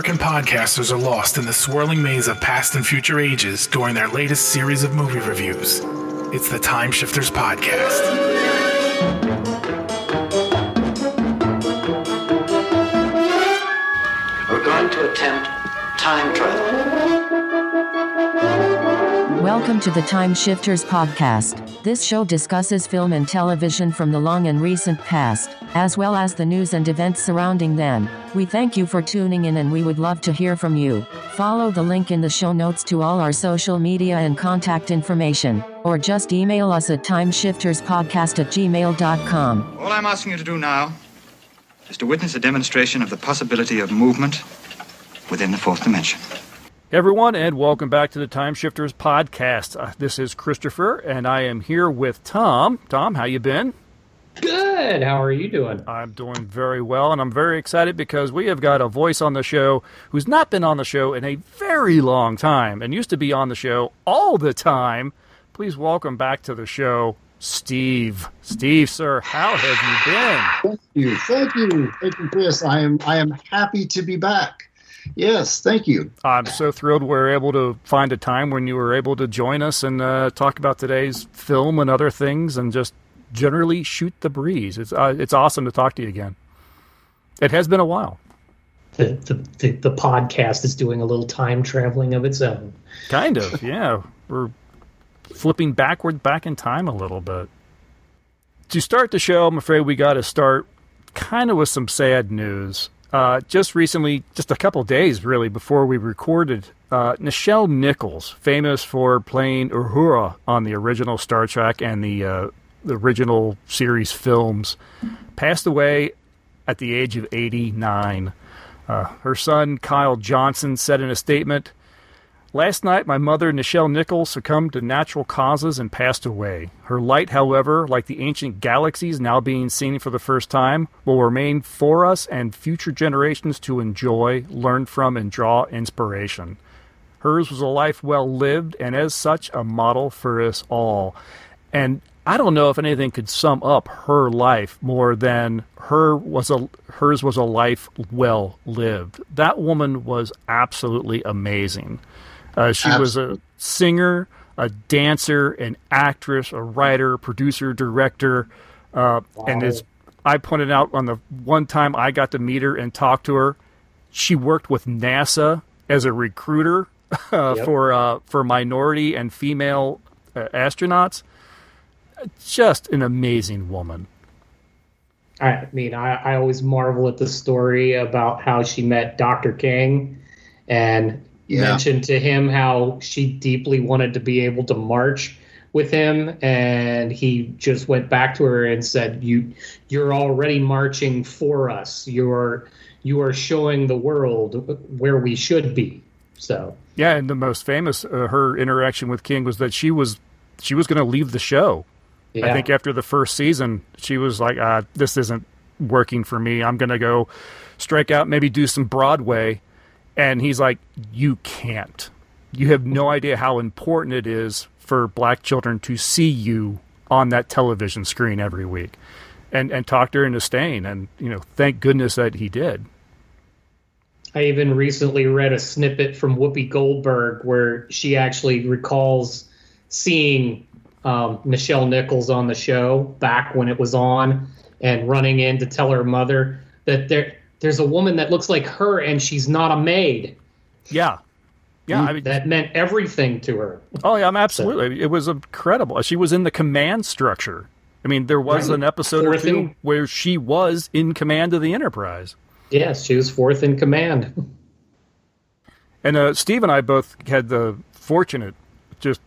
American podcasters are lost in the swirling maze of past and future ages during their latest series of movie reviews. It's the Time Shifters Podcast. We're going to attempt time travel. Welcome to the Time Shifters Podcast. This show discusses film and television from the long and recent past, as well as the news and events surrounding them. We thank you for tuning in and we would love to hear from you. Follow the link in the show notes to all our social media and contact information, or just email us at timeshifterspodcast at gmail.com. All I'm asking you to do now is to witness a demonstration of the possibility of movement within the fourth dimension. Hey everyone, and welcome back to the Time Shifters podcast. Uh, this is Christopher, and I am here with Tom. Tom, how you been? Good. How are you doing? I'm doing very well, and I'm very excited because we have got a voice on the show who's not been on the show in a very long time and used to be on the show all the time. Please welcome back to the show, Steve. Steve, sir, how have you been? Thank you, thank you, thank you, Chris. I am I am happy to be back. Yes, thank you. I'm so thrilled we were able to find a time when you were able to join us and uh, talk about today's film and other things, and just generally shoot the breeze. It's uh, it's awesome to talk to you again. It has been a while. The, the, the the podcast is doing a little time traveling of its own. Kind of, yeah. We're flipping backward back in time a little bit. To start the show, I'm afraid we got to start kind of with some sad news. Uh, just recently, just a couple days really before we recorded, uh, Nichelle Nichols, famous for playing Uhura on the original Star Trek and the, uh, the original series films, passed away at the age of 89. Uh, her son, Kyle Johnson, said in a statement, Last night, my mother, Nichelle Nichols, succumbed to natural causes and passed away. Her light, however, like the ancient galaxies now being seen for the first time, will remain for us and future generations to enjoy, learn from, and draw inspiration. Hers was a life well lived, and as such, a model for us all. And I don't know if anything could sum up her life more than her was a hers was a life well lived. That woman was absolutely amazing. Uh, she Absolutely. was a singer, a dancer, an actress, a writer, producer, director, uh, wow. and as I pointed out on the one time I got to meet her and talk to her, she worked with NASA as a recruiter uh, yep. for uh, for minority and female uh, astronauts. Just an amazing woman. I mean, I, I always marvel at the story about how she met Dr. King and yeah. mentioned to him how she deeply wanted to be able to march with him and he just went back to her and said you you're already marching for us you're you are showing the world where we should be so yeah and the most famous uh, her interaction with king was that she was she was going to leave the show yeah. i think after the first season she was like uh, this isn't working for me i'm going to go strike out maybe do some broadway and he's like, You can't. You have no idea how important it is for black children to see you on that television screen every week. And and talked her into staying and you know, thank goodness that he did. I even recently read a snippet from Whoopi Goldberg where she actually recalls seeing um, Nichelle Nichols on the show back when it was on and running in to tell her mother that there there's a woman that looks like her and she's not a maid. Yeah. Yeah, I mean, that meant everything to her. Oh yeah, I'm absolutely. So, it was incredible. She was in the command structure. I mean, there was right. an episode fourth or two in, where she was in command of the Enterprise. Yes, she was fourth in command. And uh, Steve and I both had the fortunate, just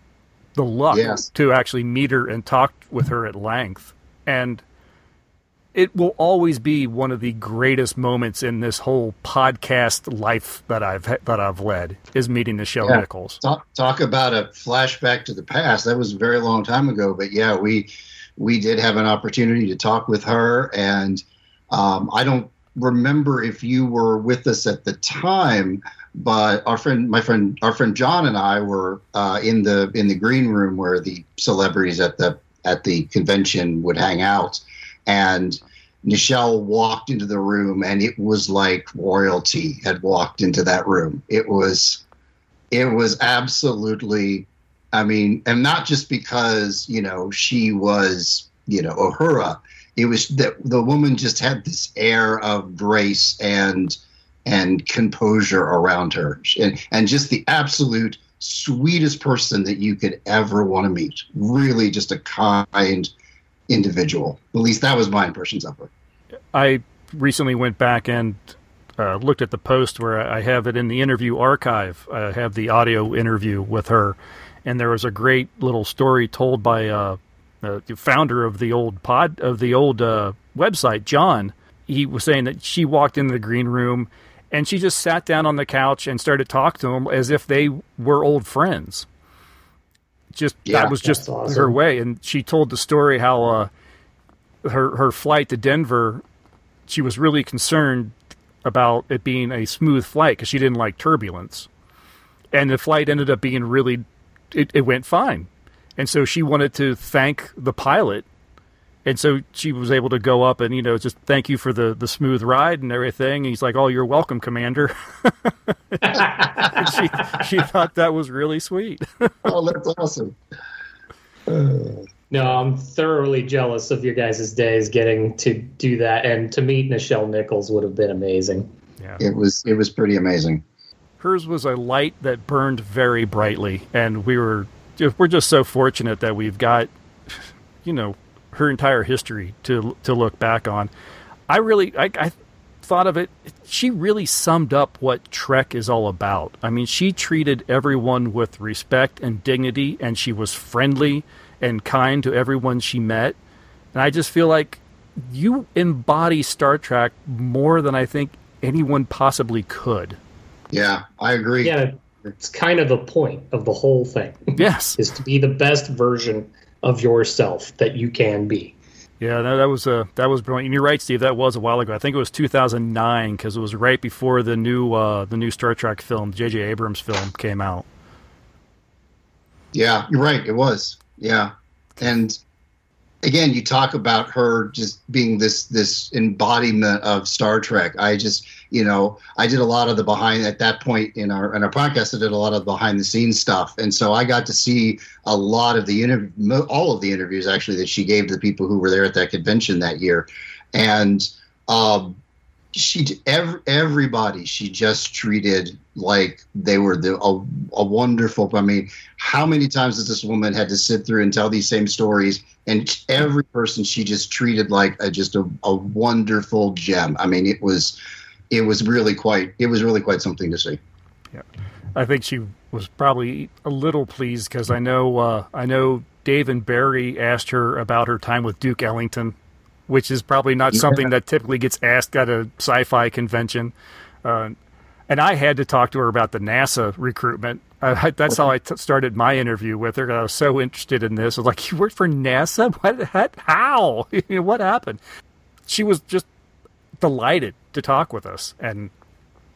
the luck yes. to actually meet her and talk with her at length. And it will always be one of the greatest moments in this whole podcast life that I've that I've led is meeting Nichelle yeah. Nichols. Talk, talk about a flashback to the past. That was a very long time ago, but yeah, we we did have an opportunity to talk with her, and um, I don't remember if you were with us at the time, but our friend, my friend, our friend John and I were uh, in the in the green room where the celebrities at the at the convention would hang out and Nichelle walked into the room and it was like royalty had walked into that room. It was it was absolutely I mean, and not just because, you know, she was, you know, Uhura. It was that the woman just had this air of grace and and composure around her and, and just the absolute sweetest person that you could ever want to meet. Really just a kind individual. At least that was my impressions of her. I recently went back and uh, looked at the post where I have it in the interview archive. I have the audio interview with her, and there was a great little story told by uh, the founder of the old pod of the old uh, website, John. He was saying that she walked into the green room and she just sat down on the couch and started talking to him as if they were old friends. Just yeah, that was just awesome. her way, and she told the story how uh, her her flight to Denver, she was really concerned about it being a smooth flight because she didn't like turbulence, and the flight ended up being really, it, it went fine, and so she wanted to thank the pilot and so she was able to go up and you know just thank you for the the smooth ride and everything. And he's like, "Oh, you're welcome, Commander." she she thought that was really sweet. oh, that's awesome. no, I'm thoroughly jealous of your guys' days getting to do that, and to meet Nichelle Nichols would have been amazing. Yeah, it was it was pretty amazing. Hers was a light that burned very brightly, and we were we're just so fortunate that we've got you know her entire history to to look back on. I really I, I thought of it. She really summed up what Trek is all about. I mean, she treated everyone with respect and dignity, and she was friendly and kind to everyone she met. And I just feel like you embody Star Trek more than I think anyone possibly could. Yeah, I agree. Yeah, it's kind of the point of the whole thing. Yes, is to be the best version of yourself that you can be. Yeah, that, that was a uh, that was brilliant. And you're right, Steve. That was a while ago. I think it was 2009 because it was right before the new uh, the new Star Trek film, J.J. Abrams film, came out. Yeah, you're right. It was. Yeah, and again, you talk about her just being this this embodiment of Star Trek. I just, you know, I did a lot of the behind at that point in our in our podcast. I did a lot of behind the scenes stuff, and so I got to see a lot of the interview, all of the interviews actually that she gave to the people who were there at that convention that year, and um, she every, everybody she just treated like they were the a, a, wonderful i mean how many times has this woman had to sit through and tell these same stories? And every person she just treated like a, just a, a wonderful gem. I mean it was it was really quite it was really quite something to see yeah i think she was probably a little pleased because i know uh, i know dave and barry asked her about her time with duke ellington which is probably not yeah. something that typically gets asked at a sci-fi convention. Uh, and I had to talk to her about the NASA recruitment. Uh, that's how I t- started my interview with her. I was so interested in this. I was like, "You worked for NASA? What? How? what happened?" She was just delighted to talk with us, and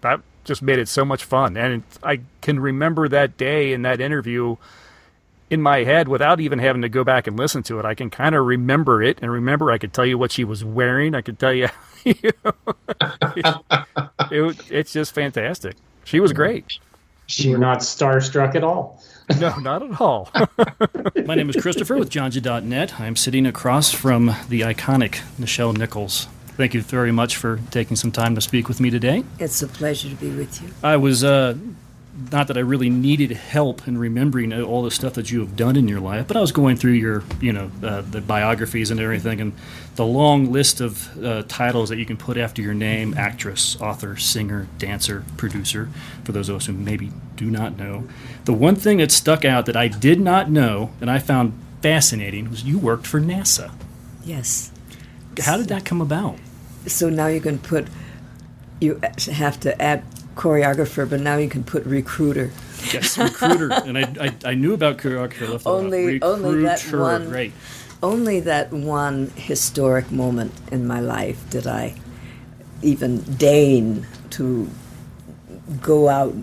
that just made it so much fun. And I can remember that day in that interview in my head without even having to go back and listen to it. I can kind of remember it and remember I could tell you what she was wearing. I could tell you, you know, it, it's just fantastic. She was great. You were not starstruck at all. no, not at all. My name is Christopher with JonJ.net. I'm sitting across from the iconic Nichelle Nichols. Thank you very much for taking some time to speak with me today. It's a pleasure to be with you. I was uh, not that I really needed help in remembering all the stuff that you have done in your life, but I was going through your, you know, uh, the biographies and everything, and the long list of uh, titles that you can put after your name: actress, author, singer, dancer, producer. For those of us who maybe do not know, the one thing that stuck out that I did not know and I found fascinating was you worked for NASA. Yes. How did that come about? So now you can put, you have to add choreographer, but now you can put recruiter. Yes, recruiter. and I, I, I, knew about choreographer. only, only that one. Right. Only that one historic moment in my life did I even deign to go out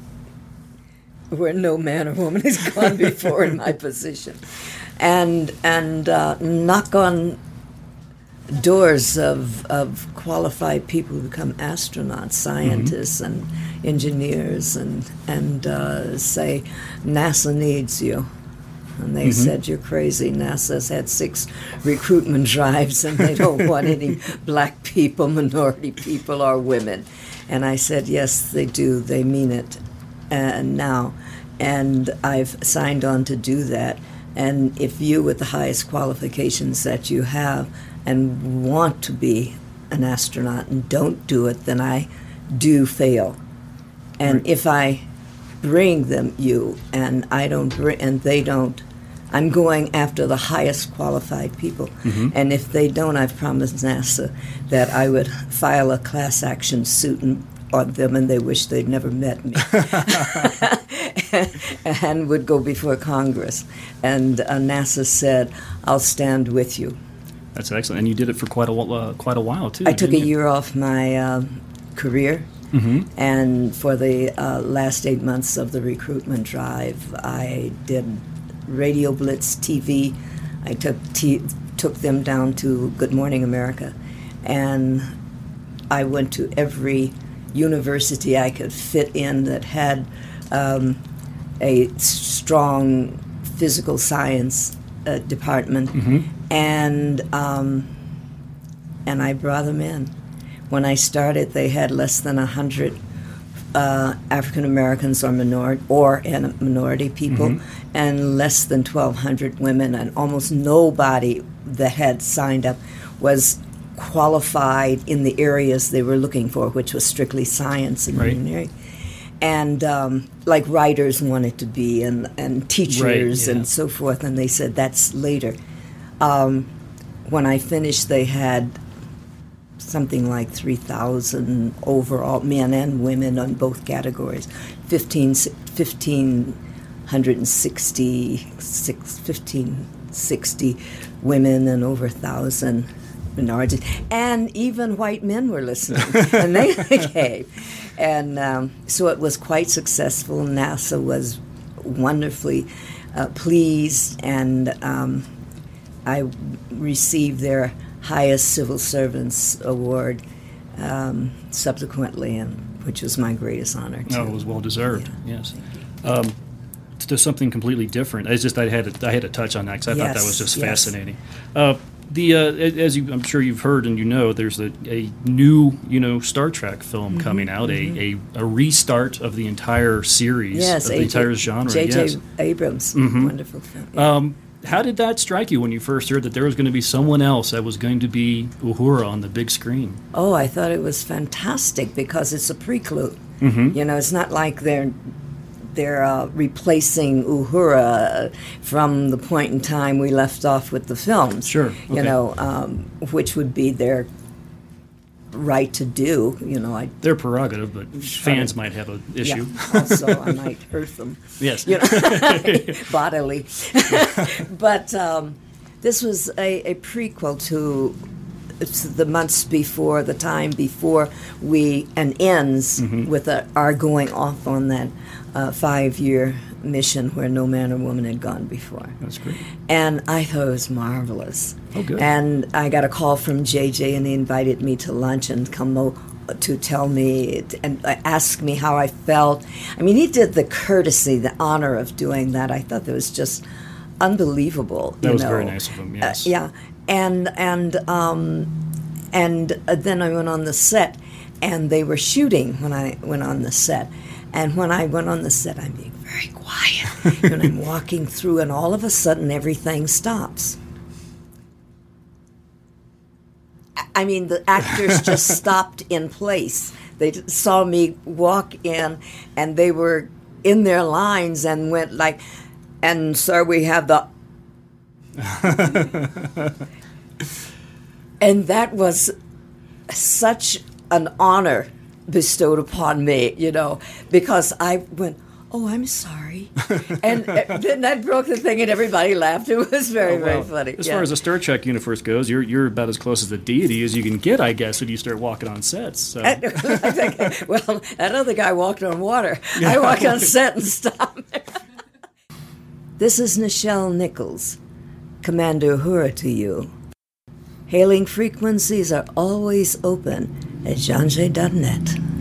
where no man or woman has gone before in my position, and and uh, knock on doors of, of qualified people who become astronauts, scientists, mm-hmm. and engineers, and and uh, say, NASA needs you. And they mm-hmm. said, You're crazy. NASA's had six recruitment drives and they don't want any black people, minority people, or women. And I said, Yes, they do. They mean it. And now, and I've signed on to do that. And if you, with the highest qualifications that you have, and want to be an astronaut and don't do it, then I do fail. And right. if I bring them you and I don't bring and they don't, I'm going after the highest qualified people. Mm-hmm. And if they don't, I've promised NASA that I would file a class action suit and, on them and they wish they'd never met me. and would go before Congress. And uh, NASA said, I'll stand with you. That's excellent, and you did it for quite a uh, quite a while too. I took a year off my uh, career, mm-hmm. and for the uh, last eight months of the recruitment drive, I did Radio Blitz TV. I took t- took them down to Good Morning America, and I went to every university I could fit in that had um, a strong physical science uh, department, mm-hmm. And um, and I brought them in. When I started, they had less than a hundred uh, African Americans or minority or minority people, mm-hmm. and less than twelve hundred women, and almost nobody that had signed up was qualified in the areas they were looking for, which was strictly science and right. engineering and um, like writers wanted to be, and, and teachers right, yeah. and so forth. And they said that's later. Um, when I finished, they had something like 3,000 overall men and women on both categories, 15, 1,560, 1,560 women and over 1,000 minorities. And even white men were listening, and they came. And um, so it was quite successful. NASA was wonderfully uh, pleased, and um, I received their highest civil servants award um, subsequently, and which was my greatest honor. Too. Oh, it was well deserved. Yeah. Yes. Um, to something completely different. It's just I had to, I had to touch on that because I yes, thought that was just yes. fascinating. Uh, the uh, as you, I'm sure you've heard and you know, there's a, a new you know Star Trek film mm-hmm, coming out, mm-hmm. a, a, a restart of the entire series, yes, of the entire genre. J.J. Yes. Abrams, mm-hmm. wonderful film. Yeah. Um, how did that strike you when you first heard that there was going to be someone else that was going to be Uhura on the big screen? Oh, I thought it was fantastic because it's a prequel. Mm-hmm. You know, it's not like they're they're uh, replacing Uhura from the point in time we left off with the films. Sure. Okay. You know, um, which would be their right to do. You know, I their prerogative, but fans might have an issue. Yeah, also, I might hurt them. Yes, you know, bodily. but um, this was a, a prequel to the months before the time before we and ends mm-hmm. with a, our going off on that uh, five year mission where no man or woman had gone before. That's great. And I thought it was marvelous. Oh, good. And I got a call from JJ, and he invited me to lunch and come o- to tell me and ask me how I felt. I mean, he did the courtesy, the honor of doing that. I thought that was just unbelievable. That was know. very nice of him. Yes. Uh, yeah, and and um, and uh, then I went on the set, and they were shooting when I went on the set and when I went on the set, I'm being very quiet. and I'm walking through, and all of a sudden, everything stops. I mean, the actors just stopped in place. They saw me walk in, and they were in their lines and went like, and sir, we have the. and that was such an honor bestowed upon me, you know, because I went, oh, I'm sorry. and uh, then that broke the thing and everybody laughed. It was very, oh, very funny. As yeah. far as the Star Trek universe goes, you're, you're about as close as the deity as you can get, I guess, when you start walking on sets. So. think, well, that other guy walked on water. I walked on set and stopped. this is Nichelle Nichols, Commander Uhura to you. Hailing frequencies are always open at janjay.net.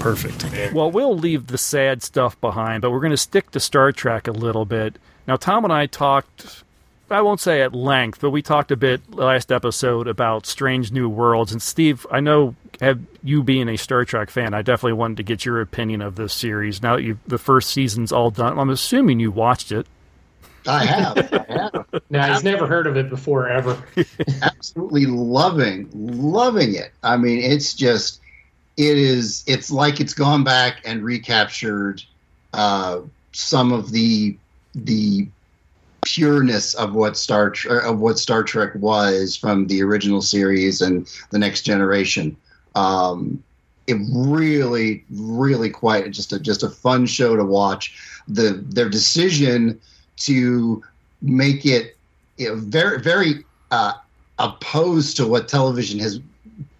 Thank you. Perfect. Well, we'll leave the sad stuff behind, but we're going to stick to Star Trek a little bit. Now, Tom and I talked, I won't say at length, but we talked a bit last episode about Strange New Worlds. And Steve, I know have you being a Star Trek fan, I definitely wanted to get your opinion of this series. Now that you the first season's all done, I'm assuming you watched it. I have. I have. now he's never heard of it before ever. Absolutely loving, loving it. I mean, it's just, it is. It's like it's gone back and recaptured uh, some of the the pureness of what Star of what Star Trek was from the original series and the Next Generation. Um, it really, really quite just a just a fun show to watch. The their decision to make it you know, very, very uh, opposed to what television has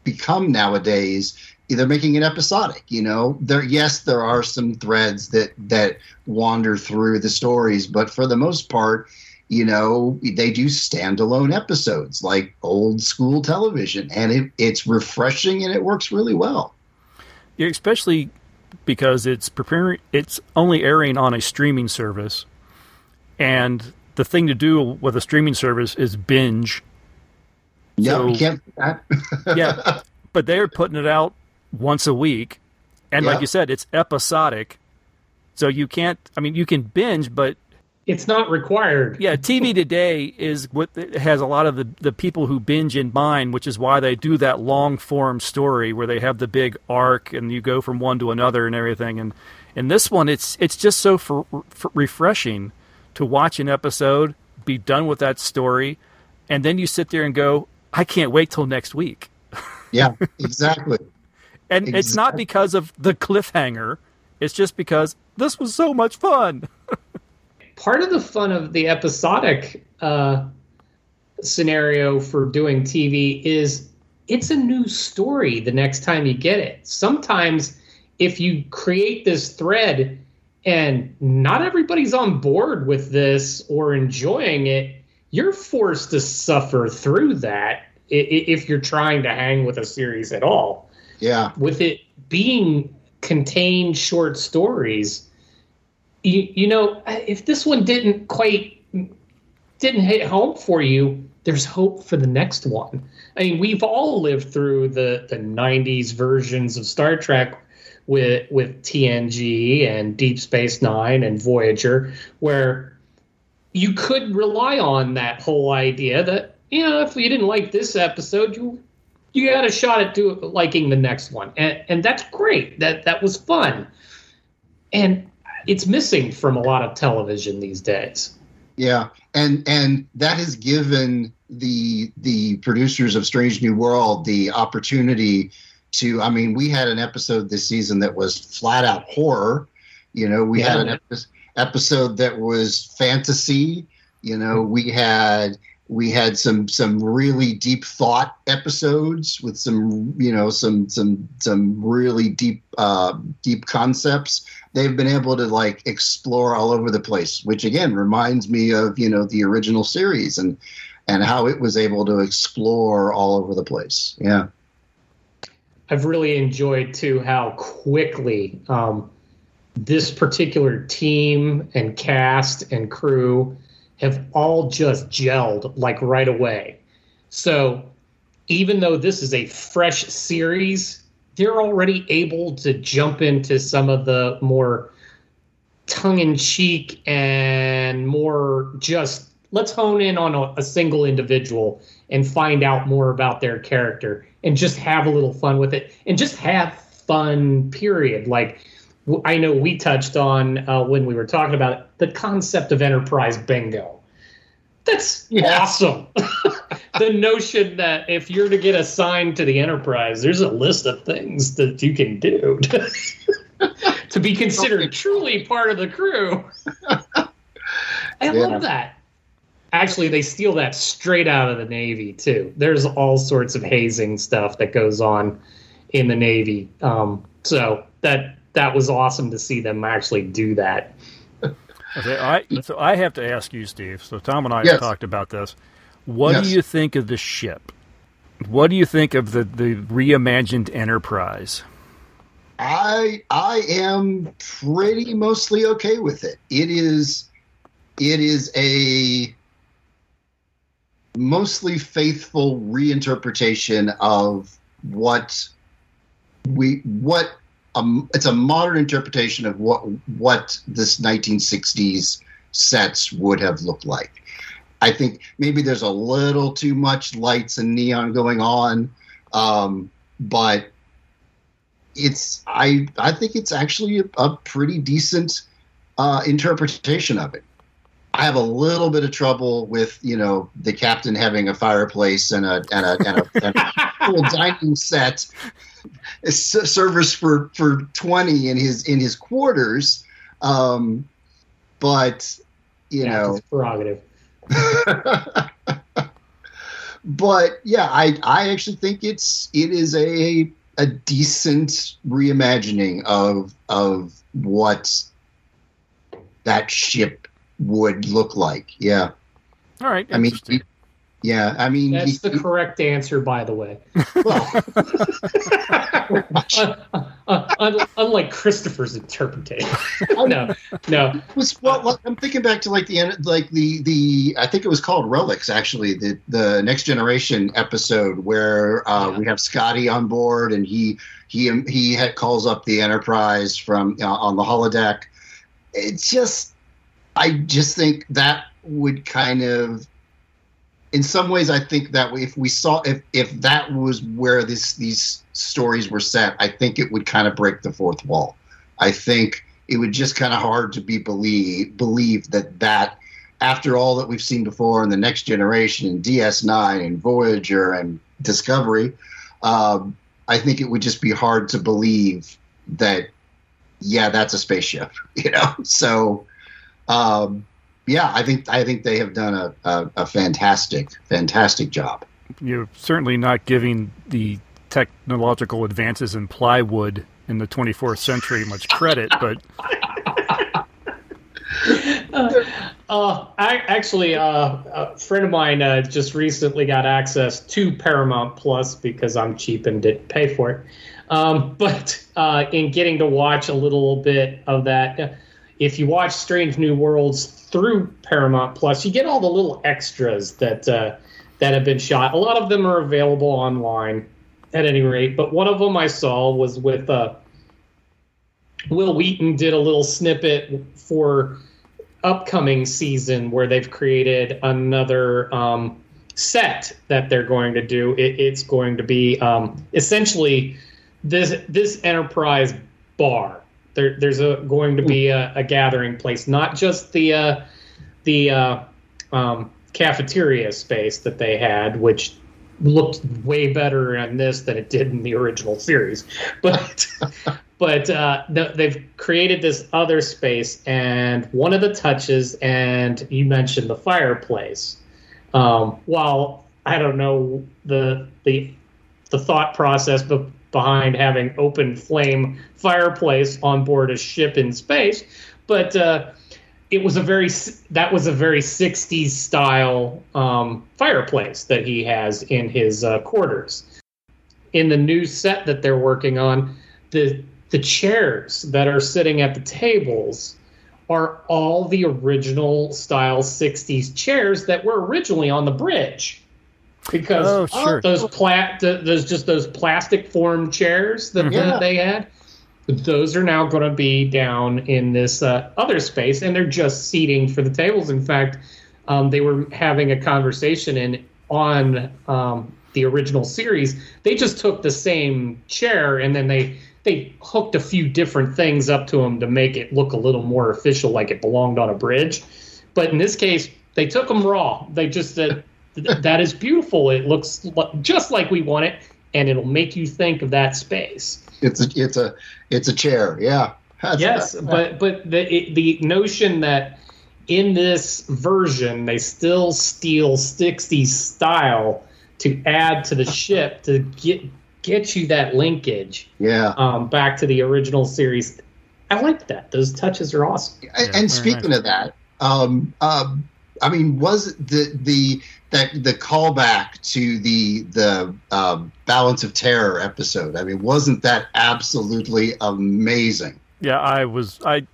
become nowadays. They're making it episodic. You know, there yes, there are some threads that that wander through the stories, but for the most part, you know, they do standalone episodes like old school television, and it, it's refreshing and it works really well. Yeah, especially because it's preparing. It's only airing on a streaming service, and the thing to do with a streaming service is binge. Yeah, so, can't. yeah, but they're putting it out once a week, and yeah. like you said, it's episodic. So you can't. I mean, you can binge, but it's not required. Yeah, TV today is what has a lot of the, the people who binge in mind, which is why they do that long form story where they have the big arc and you go from one to another and everything. And in this one, it's it's just so for, for refreshing to watch an episode, be done with that story, and then you sit there and go, I can't wait till next week. Yeah, exactly. And exactly. it's not because of the cliffhanger, it's just because this was so much fun. Part of the fun of the episodic uh, scenario for doing TV is it's a new story the next time you get it. Sometimes if you create this thread and not everybody's on board with this or enjoying it, you're forced to suffer through that if you're trying to hang with a series at all. Yeah. With it being contained short stories, you, you know, if this one didn't quite didn't hit home for you, there's hope for the next one. I mean, we've all lived through the the 90s versions of Star Trek with with TNG and Deep Space Nine and Voyager, where you could rely on that whole idea that you know if you didn't like this episode, you you got a shot at do, liking the next one, and and that's great. That that was fun, and it's missing from a lot of television these days. Yeah, and and that has given the the producers of Strange New World the opportunity to i mean we had an episode this season that was flat out horror you know we yeah. had an episode that was fantasy you know we had we had some some really deep thought episodes with some you know some some some really deep uh, deep concepts. They've been able to like explore all over the place which again reminds me of you know the original series and and how it was able to explore all over the place. Yeah. I've really enjoyed too how quickly um, this particular team and cast and crew have all just gelled like right away. So even though this is a fresh series, they're already able to jump into some of the more tongue in cheek and more just let's hone in on a, a, single individual and find out more about their character and just have a little fun with it and just have fun period like i know we touched on uh, when we were talking about it, the concept of enterprise bingo. That's yeah. awesome. The notion that if you're to get assigned to the enterprise there's a list of things that you can do to, to be considered truly part of the crew. I yeah. love that. Actually they steal that straight out of the navy too. There's all sorts of hazing stuff that goes on in the navy. Um, so that that was awesome to see them actually do that okay I, so i have to ask you steve so tom and i yes. have talked about this what yes. do you think of the ship What do you think of the the reimagined Enterprise? I I am pretty mostly okay with it. It is it is a mostly faithful reinterpretation of what we what um, it's a modern interpretation of what what this 1960s sets would have looked like. I think maybe there's a little too much lights and neon going on, um, but it's I I think it's actually a, a pretty decent uh, interpretation of it. I have a little bit of trouble with you know the captain having a fireplace and a and a and a, and a dining set, servers for for twenty in his in his quarters, um, but you yeah, know prerogative. but yeah, I I actually think it's it is a a decent reimagining of of what that ship would look like. Yeah. All right. I mean, he, yeah. I mean, that's he, the correct answer, by the way. Well, unlike Christopher's interpretation. Oh no, no. Was well, I'm thinking back to like the end, like the the I think it was called Relics actually, the the Next Generation episode where uh, yeah. we have Scotty on board and he he he had, calls up the Enterprise from uh, on the holodeck. It's just I just think that would kind of, in some ways, I think that if we saw if if that was where this these stories were set, I think it would kind of break the fourth wall. I think it would just kind of hard to be believe believe that that after all that we've seen before in the next generation and DS9 and Voyager and Discovery, um, I think it would just be hard to believe that yeah, that's a spaceship, you know. So um, yeah, I think I think they have done a, a, a fantastic, fantastic job. You're certainly not giving the technological advances in plywood in the 24th century much credit, but. uh, uh, I actually, uh, a friend of mine uh, just recently got access to Paramount Plus because I'm cheap and didn't pay for it. Um, but uh, in getting to watch a little bit of that, if you watch Strange New Worlds through Paramount Plus, you get all the little extras that uh, that have been shot. A lot of them are available online, at any rate. But one of them I saw was with uh, Wil Wheaton did a little snippet for upcoming season where they've created another um, set that they're going to do. It, it's going to be um, essentially this this Enterprise bar there, there's a, going to be a, a, gathering place, not just the uh, the uh, um, cafeteria space that they had, which looked way better in this than it did in the original series. But but uh, the, they've created this other space, and one of the touches, and you mentioned the fireplace. Um, while I don't know the the the thought process, but behind having open flame fireplace on board a ship in space, but uh, it was a very that was a very 60s style um, fireplace that he has in his uh, quarters. In the new set that they're working on, the the chairs that are sitting at the tables are all the original style 60s chairs that were originally on the bridge because oh, sure. those pla- those just those plastic form chairs that, yeah. that they had those are now going to be down in this uh, other space and they're just seating for the tables. In fact um, they were having a conversation in on um, the original series. They just took the same chair and then they they hooked a few different things up to them to make it look a little more official like it belonged on a bridge. But in this case they took them raw. They just said that is beautiful. It looks just like we want it, and it'll make you think of that space. It's a it's a it's a chair. Yeah. That's yes, but but the it, the notion that in this version they still steal 60s style to add to the ship to get get you that linkage. Yeah. Um, back to the original series. I like that. Those touches are awesome. And, and speaking right. of that, um, um, I mean, was the the that the callback to the the uh, Balance of Terror episode? I mean, wasn't that absolutely amazing? Yeah, I was. I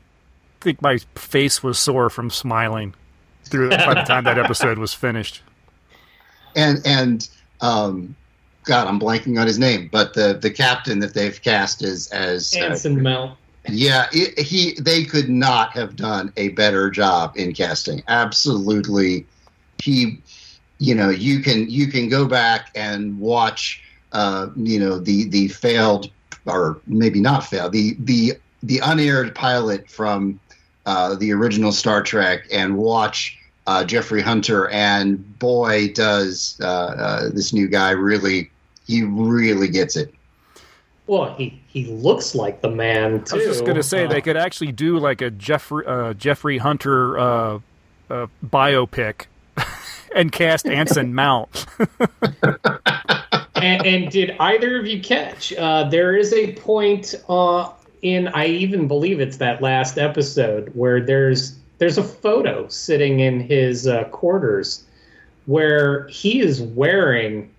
think my face was sore from smiling through by the time that episode was finished. And and um, God, I'm blanking on his name, but the the captain that they've cast as as Anson uh, Mount. Yeah, it, he they could not have done a better job in casting. Absolutely, he, you know, you can you can go back and watch, uh, you know, the the failed or maybe not failed the the the unaired pilot from uh, the original Star Trek and watch uh, Jeffrey Hunter, and boy, does uh, uh, this new guy really he really gets it. Well, he he looks like the man too. I was just going to say uh, they could actually do like a Jeffrey uh, Jeffrey Hunter uh, uh biopic and cast Anson Mount. and, and, did either of you catch? Uh, there is a point uh, in I even believe it's that last episode where there's there's a photo sitting in his quarters where he is wearing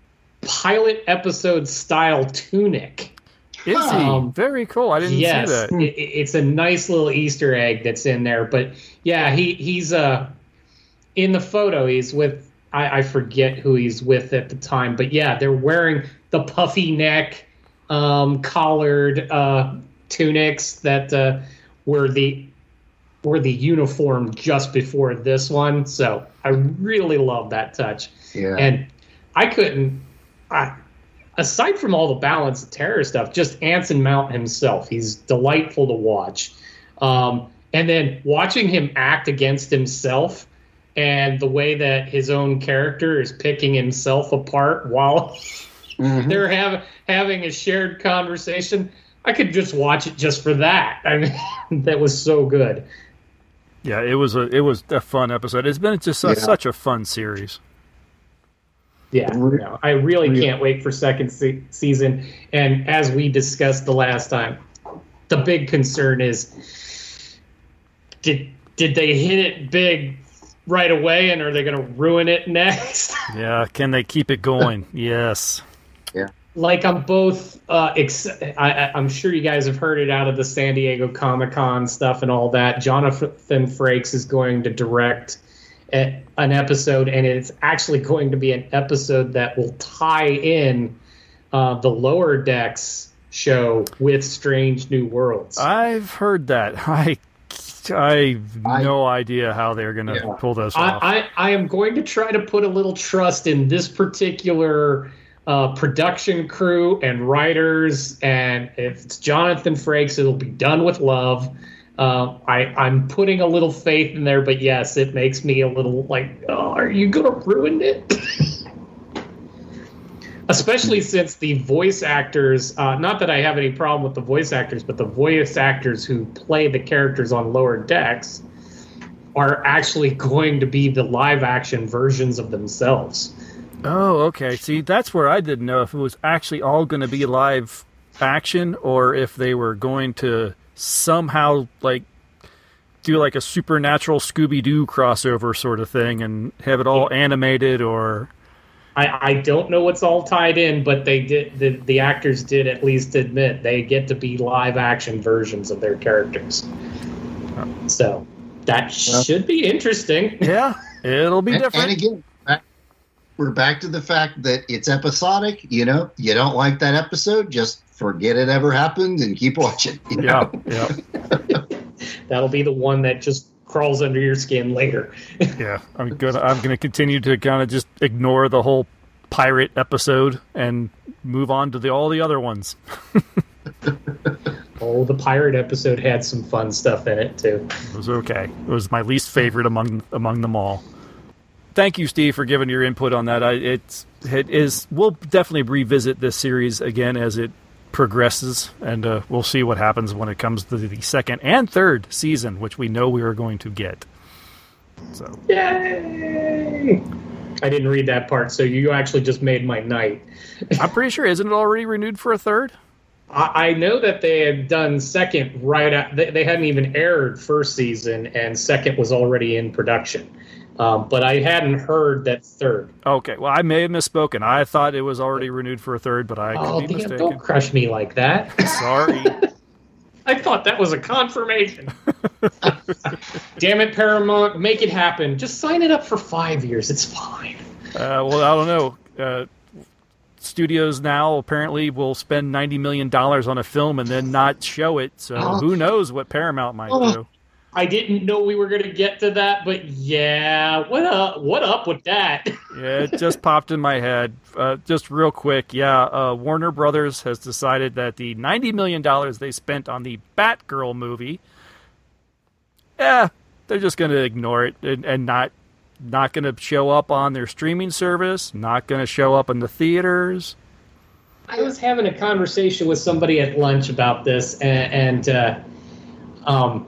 pilot episode style tunic is um, he? Very cool. I didn't yes, see that. It, it's a nice little Easter egg that's in there. But yeah, he he's uh in the photo. He's with I, I forget who he's with at the time, but yeah, they're wearing the puffy neck, um, collared uh, tunics that uh, were the were the uniform just before this one. So I really love that touch. Yeah. And I couldn't. I, aside from all the balance of terror stuff, just Anson Mount himself, he's delightful to watch. Um, and then watching him act against himself and the way that his own character is picking himself apart while mm-hmm. they're have, having a shared conversation, I could just watch it just for that. I mean, that was so good. Yeah, it was a it was a fun episode. It's been just a, yeah. such a fun series. Yeah, no, I really can't wait for second se- season. And as we discussed the last time, the big concern is did did they hit it big right away, and are they going to ruin it next? yeah, can they keep it going? yes. Yeah. Like I'm both. Uh, ex- I, I'm sure you guys have heard it out of the San Diego Comic Con stuff and all that. Jonathan Frakes is going to direct an episode, and it's actually going to be an episode that will tie in uh, the Lower Decks show with Strange New Worlds. I've heard that. I I have no idea how they're going to yeah. pull this off. I, I, I, am going to try to put a little trust in this particular uh, production crew and writers. And if it's Jonathan Frakes, it'll be done with love. Uh, I, I'm putting a little faith in there, but yes, it makes me a little like, oh, are you going to ruin it? Especially since the voice actors, uh, not that I have any problem with the voice actors, but the voice actors who play the characters on lower decks are actually going to be the live action versions of themselves. Oh, okay. See, that's where I didn't know if it was actually all going to be live action or if they were going to somehow like do like a supernatural Scooby Doo crossover sort of thing and have it all animated or I, I don't know what's all tied in, but they did the, the actors did at least admit they get to be live action versions of their characters. So that should be interesting. Yeah, it'll be different. And, and again, we're back to the fact that it's episodic. You know, you don't like that episode, just forget it ever happened and keep watching. You know? Yeah, yeah. That'll be the one that just crawls under your skin later. yeah, I'm gonna I'm gonna continue to kind of just ignore the whole pirate episode and move on to the all the other ones. oh, the pirate episode had some fun stuff in it too. It was okay. It was my least favorite among among them all. Thank you, Steve, for giving your input on that. I, it's it is. We'll definitely revisit this series again as it progresses, and uh, we'll see what happens when it comes to the second and third season, which we know we are going to get. So, yay! I didn't read that part, so you actually just made my night. I'm pretty sure isn't it already renewed for a third? I, I know that they had done second right at they, they hadn't even aired first season, and second was already in production. Um, but I hadn't heard that third. Okay, well, I may have misspoken. I thought it was already renewed for a third, but I oh, could be mistaken. Don't crush me like that. Sorry. I thought that was a confirmation. Damn it, Paramount, make it happen. Just sign it up for five years. It's fine. Uh, well, I don't know. Uh, studios now apparently will spend ninety million dollars on a film and then not show it. So oh. who knows what Paramount might oh. do? I didn't know we were going to get to that, but yeah, what up? What up with that? yeah, it just popped in my head. Uh, just real quick, yeah. Uh, Warner Brothers has decided that the ninety million dollars they spent on the Batgirl movie, yeah, they're just going to ignore it and, and not not going to show up on their streaming service. Not going to show up in the theaters. I was having a conversation with somebody at lunch about this, and, and uh, um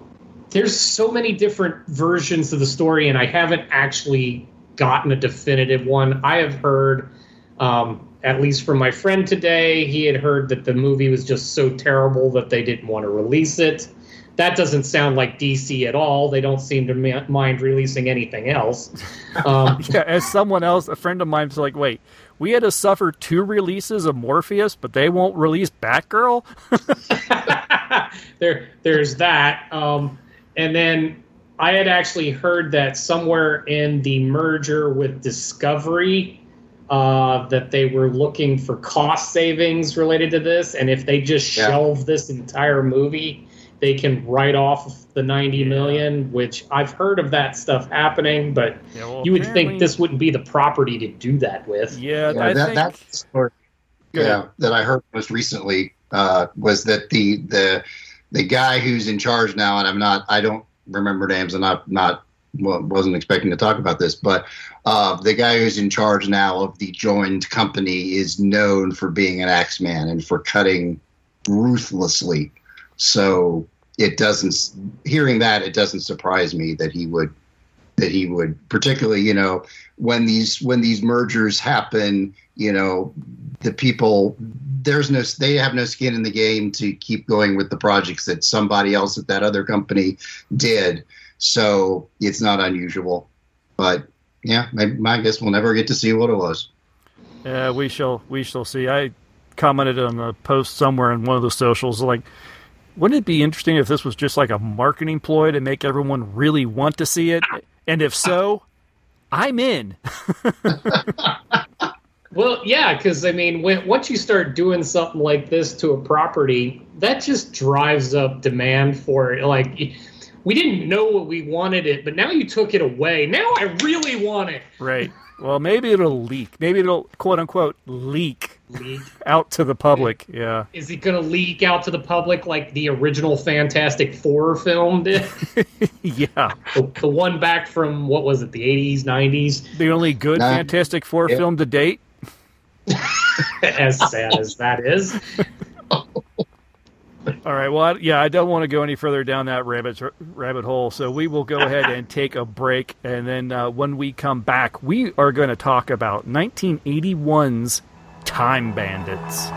there's so many different versions of the story, and I haven't actually gotten a definitive one. I have heard, um, at least from my friend today, he had heard that the movie was just so terrible that they didn't want to release it. That doesn't sound like DC at all. They don't seem to mind releasing anything else. Um, yeah, as someone else, a friend of mine was like, "Wait, we had to suffer two releases of Morbius, but they won't release Batgirl." there, there's that. Um, and then I had actually heard that somewhere in the merger with Discovery, uh, that they were looking for cost savings related to this, and if they just yeah. shelve this entire movie, they can write off the ninety yeah. million. Which I've heard of that stuff happening, but yeah, well, you would think this wouldn't be the property to do that with. Yeah, yeah that, think... that story, yeah, that I heard most recently uh, was that the the the guy who's in charge now, and I'm not, I don't remember names, and not not wasn't expecting to talk about this, but uh, the guy who's in charge now of the joined company is known for being an axeman and for cutting ruthlessly. So it doesn't. Hearing that, it doesn't surprise me that he would that he would particularly you know when these when these mergers happen you know the people there's no they have no skin in the game to keep going with the projects that somebody else at that other company did. So it's not unusual but yeah my, I guess we'll never get to see what it was. Yeah we shall we shall see. I commented on a post somewhere in one of the socials like wouldn't it be interesting if this was just like a marketing ploy to make everyone really want to see it? And if so i'm in Well, yeah, because I mean, when, once you start doing something like this to a property, that just drives up demand for it. Like, we didn't know what we wanted it, but now you took it away. Now I really want it. Right. Well, maybe it'll leak. Maybe it'll quote unquote leak, leak. out to the public. Yeah. Is it going to leak out to the public like the original Fantastic Four film did? yeah. The, the, one back from what was it, the 80s, 90s? The only good Fantastic Four yeah. film to date? as sad as that is. All right. Well, I, yeah, I don't want to go any further down that rabbit rabbit hole. So we will go ahead and take a break, and then uh, when we come back, we are going to talk about 1981's Time Bandits.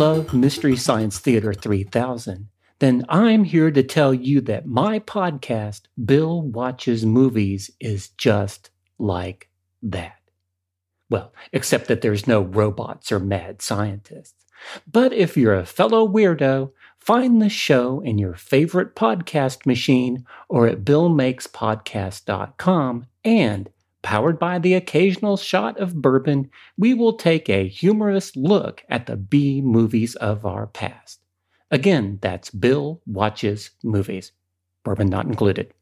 Love Mystery Science Theater 3000, then I'm here to tell you that my podcast, Bill Watches Movies, is just like that. Well, except that there's no robots or mad scientists. But if you're a fellow weirdo, find the show in your favorite podcast machine or at billmakespodcast.com and Powered by the occasional shot of bourbon, we will take a humorous look at the B movies of our past. Again, that's Bill Watches Movies. Bourbon not included.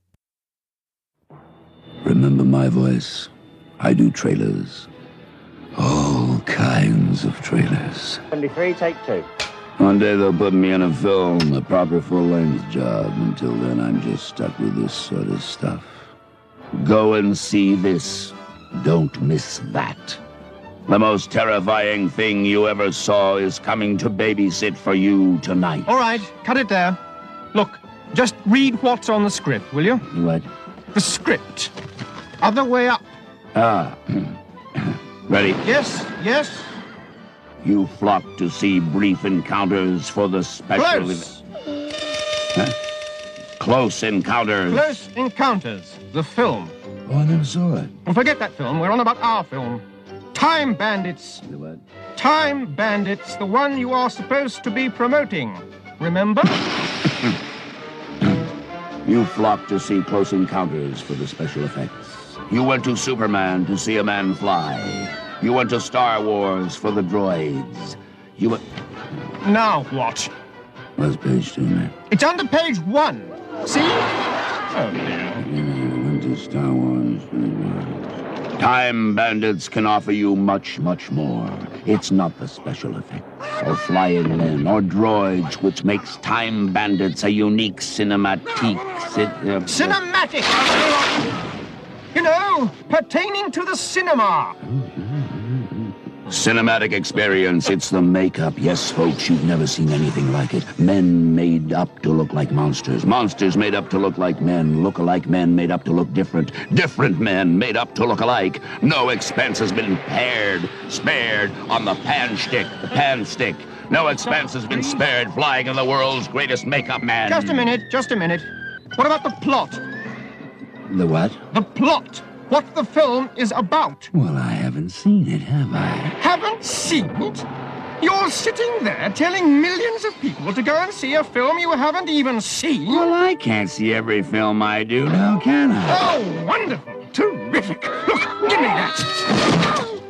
Remember my voice? I do trailers. All kinds of trailers. 23, take two. One day they'll put me in a film, a proper full length job. Until then, I'm just stuck with this sort of stuff. Go and see this. Don't miss that. The most terrifying thing you ever saw is coming to babysit for you tonight. All right, cut it there. Look, just read what's on the script, will you? What? The script. Other way up. Ah. Ready? Yes, yes. You flock to see brief encounters for the special Close. event. Huh? Close encounters. Close Encounters, the film. Oh, I never saw it. And forget that film. We're on about our film. Time Bandits. The what? Time Bandits, the one you are supposed to be promoting. Remember? You flocked to see Close Encounters for the special effects. You went to Superman to see a man fly. You went to Star Wars for the droids. You went. now what? What's page two, man? It's under page one. See? Oh, dear. You went to Star Wars for the droids. Time Bandits can offer you much, much more. It's not the special effects, or flying men, or droids, which makes Time Bandits a unique cinematique. Cin- uh, Cinematic! You know, pertaining to the cinema. Cinematic experience, it's the makeup. Yes, folks, you've never seen anything like it. Men made up to look like monsters. Monsters made up to look like men. Look-alike men made up to look different. Different men made up to look alike. No expense has been pared, spared on the pan stick, the pan stick. No expense has been spared flying in the world's greatest makeup man. Just a minute, just a minute. What about the plot? The what? The plot. What the film is about. Well, I haven't seen it, have I? Haven't seen it? You're sitting there telling millions of people to go and see a film you haven't even seen? Well, I can't see every film I do now, can I? Oh, wonderful. Terrific. Look, give me that.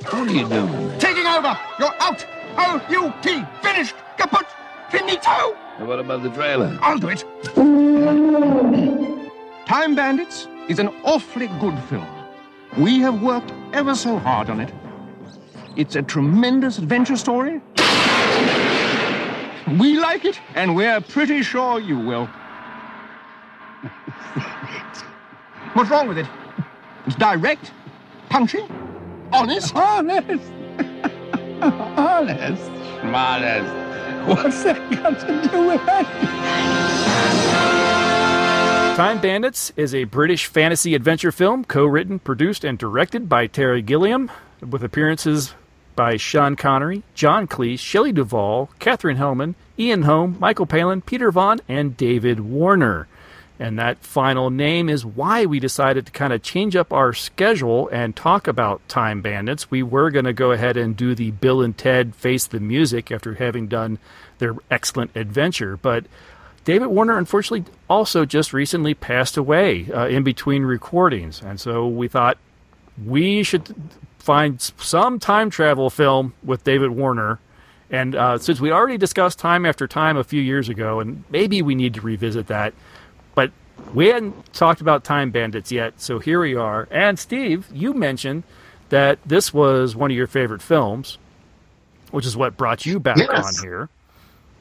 What are you doing? Taking over. You're out. O-U-T. Finished. Kaput. Finito. And what about the trailer? I'll do it. Time Bandits is an awfully good film. We have worked ever so hard on it. It's a tremendous adventure story. We like it, and we're pretty sure you will. What's wrong with it? It's direct, punchy, honest. Honest. Honest. Modest. What's that got to do with it? Time Bandits is a British fantasy adventure film co written, produced, and directed by Terry Gilliam, with appearances by Sean Connery, John Cleese, Shelley Duvall, Katherine Helmond, Ian Holm, Michael Palin, Peter Vaughan, and David Warner. And that final name is why we decided to kind of change up our schedule and talk about Time Bandits. We were going to go ahead and do the Bill and Ted Face the Music after having done their excellent adventure, but David Warner, unfortunately, also just recently passed away uh, in between recordings. And so we thought we should find some time travel film with David Warner. And uh, since we already discussed Time After Time a few years ago, and maybe we need to revisit that, but we hadn't talked about Time Bandits yet. So here we are. And Steve, you mentioned that this was one of your favorite films, which is what brought you back Yes. on here.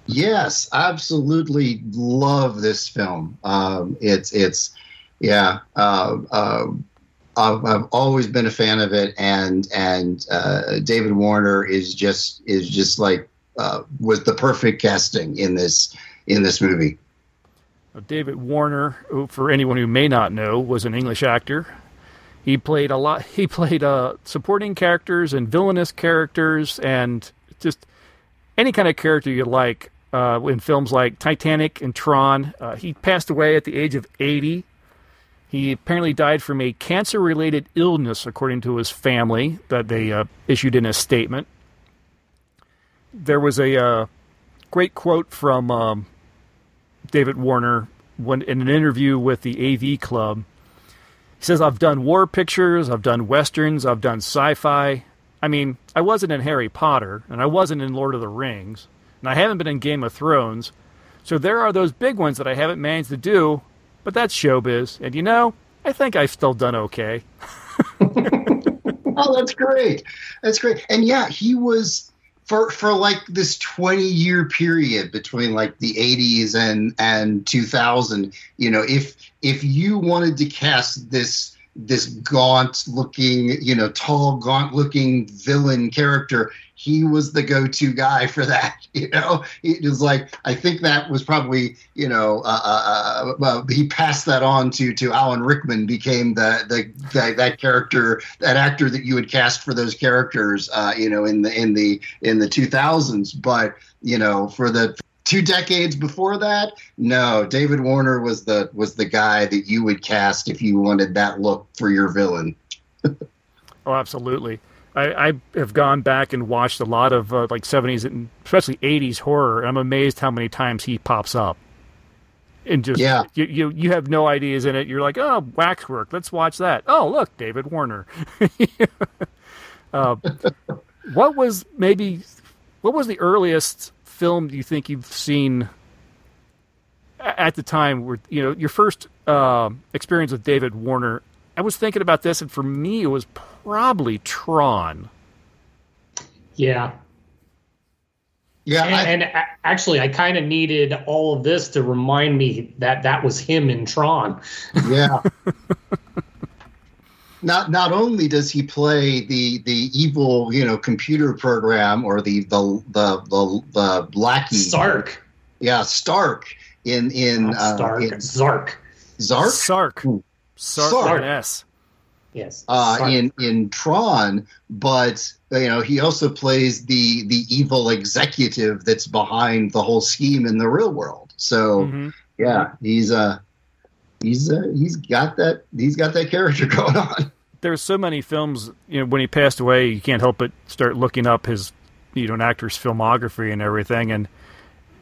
Yes, absolutely love this film. Um, it's it's yeah. Uh, uh, I've, I've always been a fan of it, and and uh, David Warner is just is just like uh, was the perfect casting in this in this movie. David Warner, who, for anyone who may not know, was an English actor. He played a lot. He played uh, supporting characters and villainous characters, and just any kind of character you like uh, in films like Titanic and Tron. Uh, he passed away at the age of 80. He apparently died from a cancer-related illness, according to his family, that they uh, issued in a statement. There was a uh, great quote from um, David Warner when in an interview with the AV Club. He says, "I've done war pictures, I've done westerns, I've done sci-fi. I mean, I wasn't in Harry Potter, and I wasn't in Lord of the Rings, and I haven't been in Game of Thrones. So there are those big ones that I haven't managed to do, but that's showbiz. And you know, I think I've still done okay." oh, that's great. That's great. And yeah, he was for for like this 20 year period between like the 80s and and 2000, you know, if if you wanted to cast this this gaunt looking, you know, tall, gaunt looking villain character. He was the go-to guy for that. You know, it was like I think that was probably you know uh, uh, uh, uh he passed that on to to Alan Rickman became the the that, that character that actor that you would cast for those characters. Uh, you know, in the in the in the 2000s, but you know for the two decades before that, no, David Warner was the was the guy that you would cast if you wanted that look for your villain. oh, absolutely. I, I, have gone back and watched a lot of uh, like 70s and especially 80s horror. And I'm amazed how many times he pops up. And just yeah. you, you you have no ideas in it. You're like, oh, waxwork. Let's watch that. Oh, look, David Warner. uh, what was maybe what was the earliest film do you think you've seen at the time where you know your first uh, experience with David Warner? I was thinking about this, and for me, it was probably Tron. Yeah. Yeah, and, I, and actually, I kind of needed all of this to remind me that that was him in Tron. Yeah. not not only does he play the the evil you know computer program or the the the the, the lackey Stark, yeah Stark in in uh, Stark in, Zark. Zark? Sark. Sark, Sark. yes. Yes uh, in in Tron but you know he also plays the the evil executive that's behind the whole scheme in the real world. So mm-hmm. yeah he's uh he's uh, he's got that he's got that character going on. There's so many films. You know, when he passed away, you can't help but start looking up his you know an actor's filmography and everything. And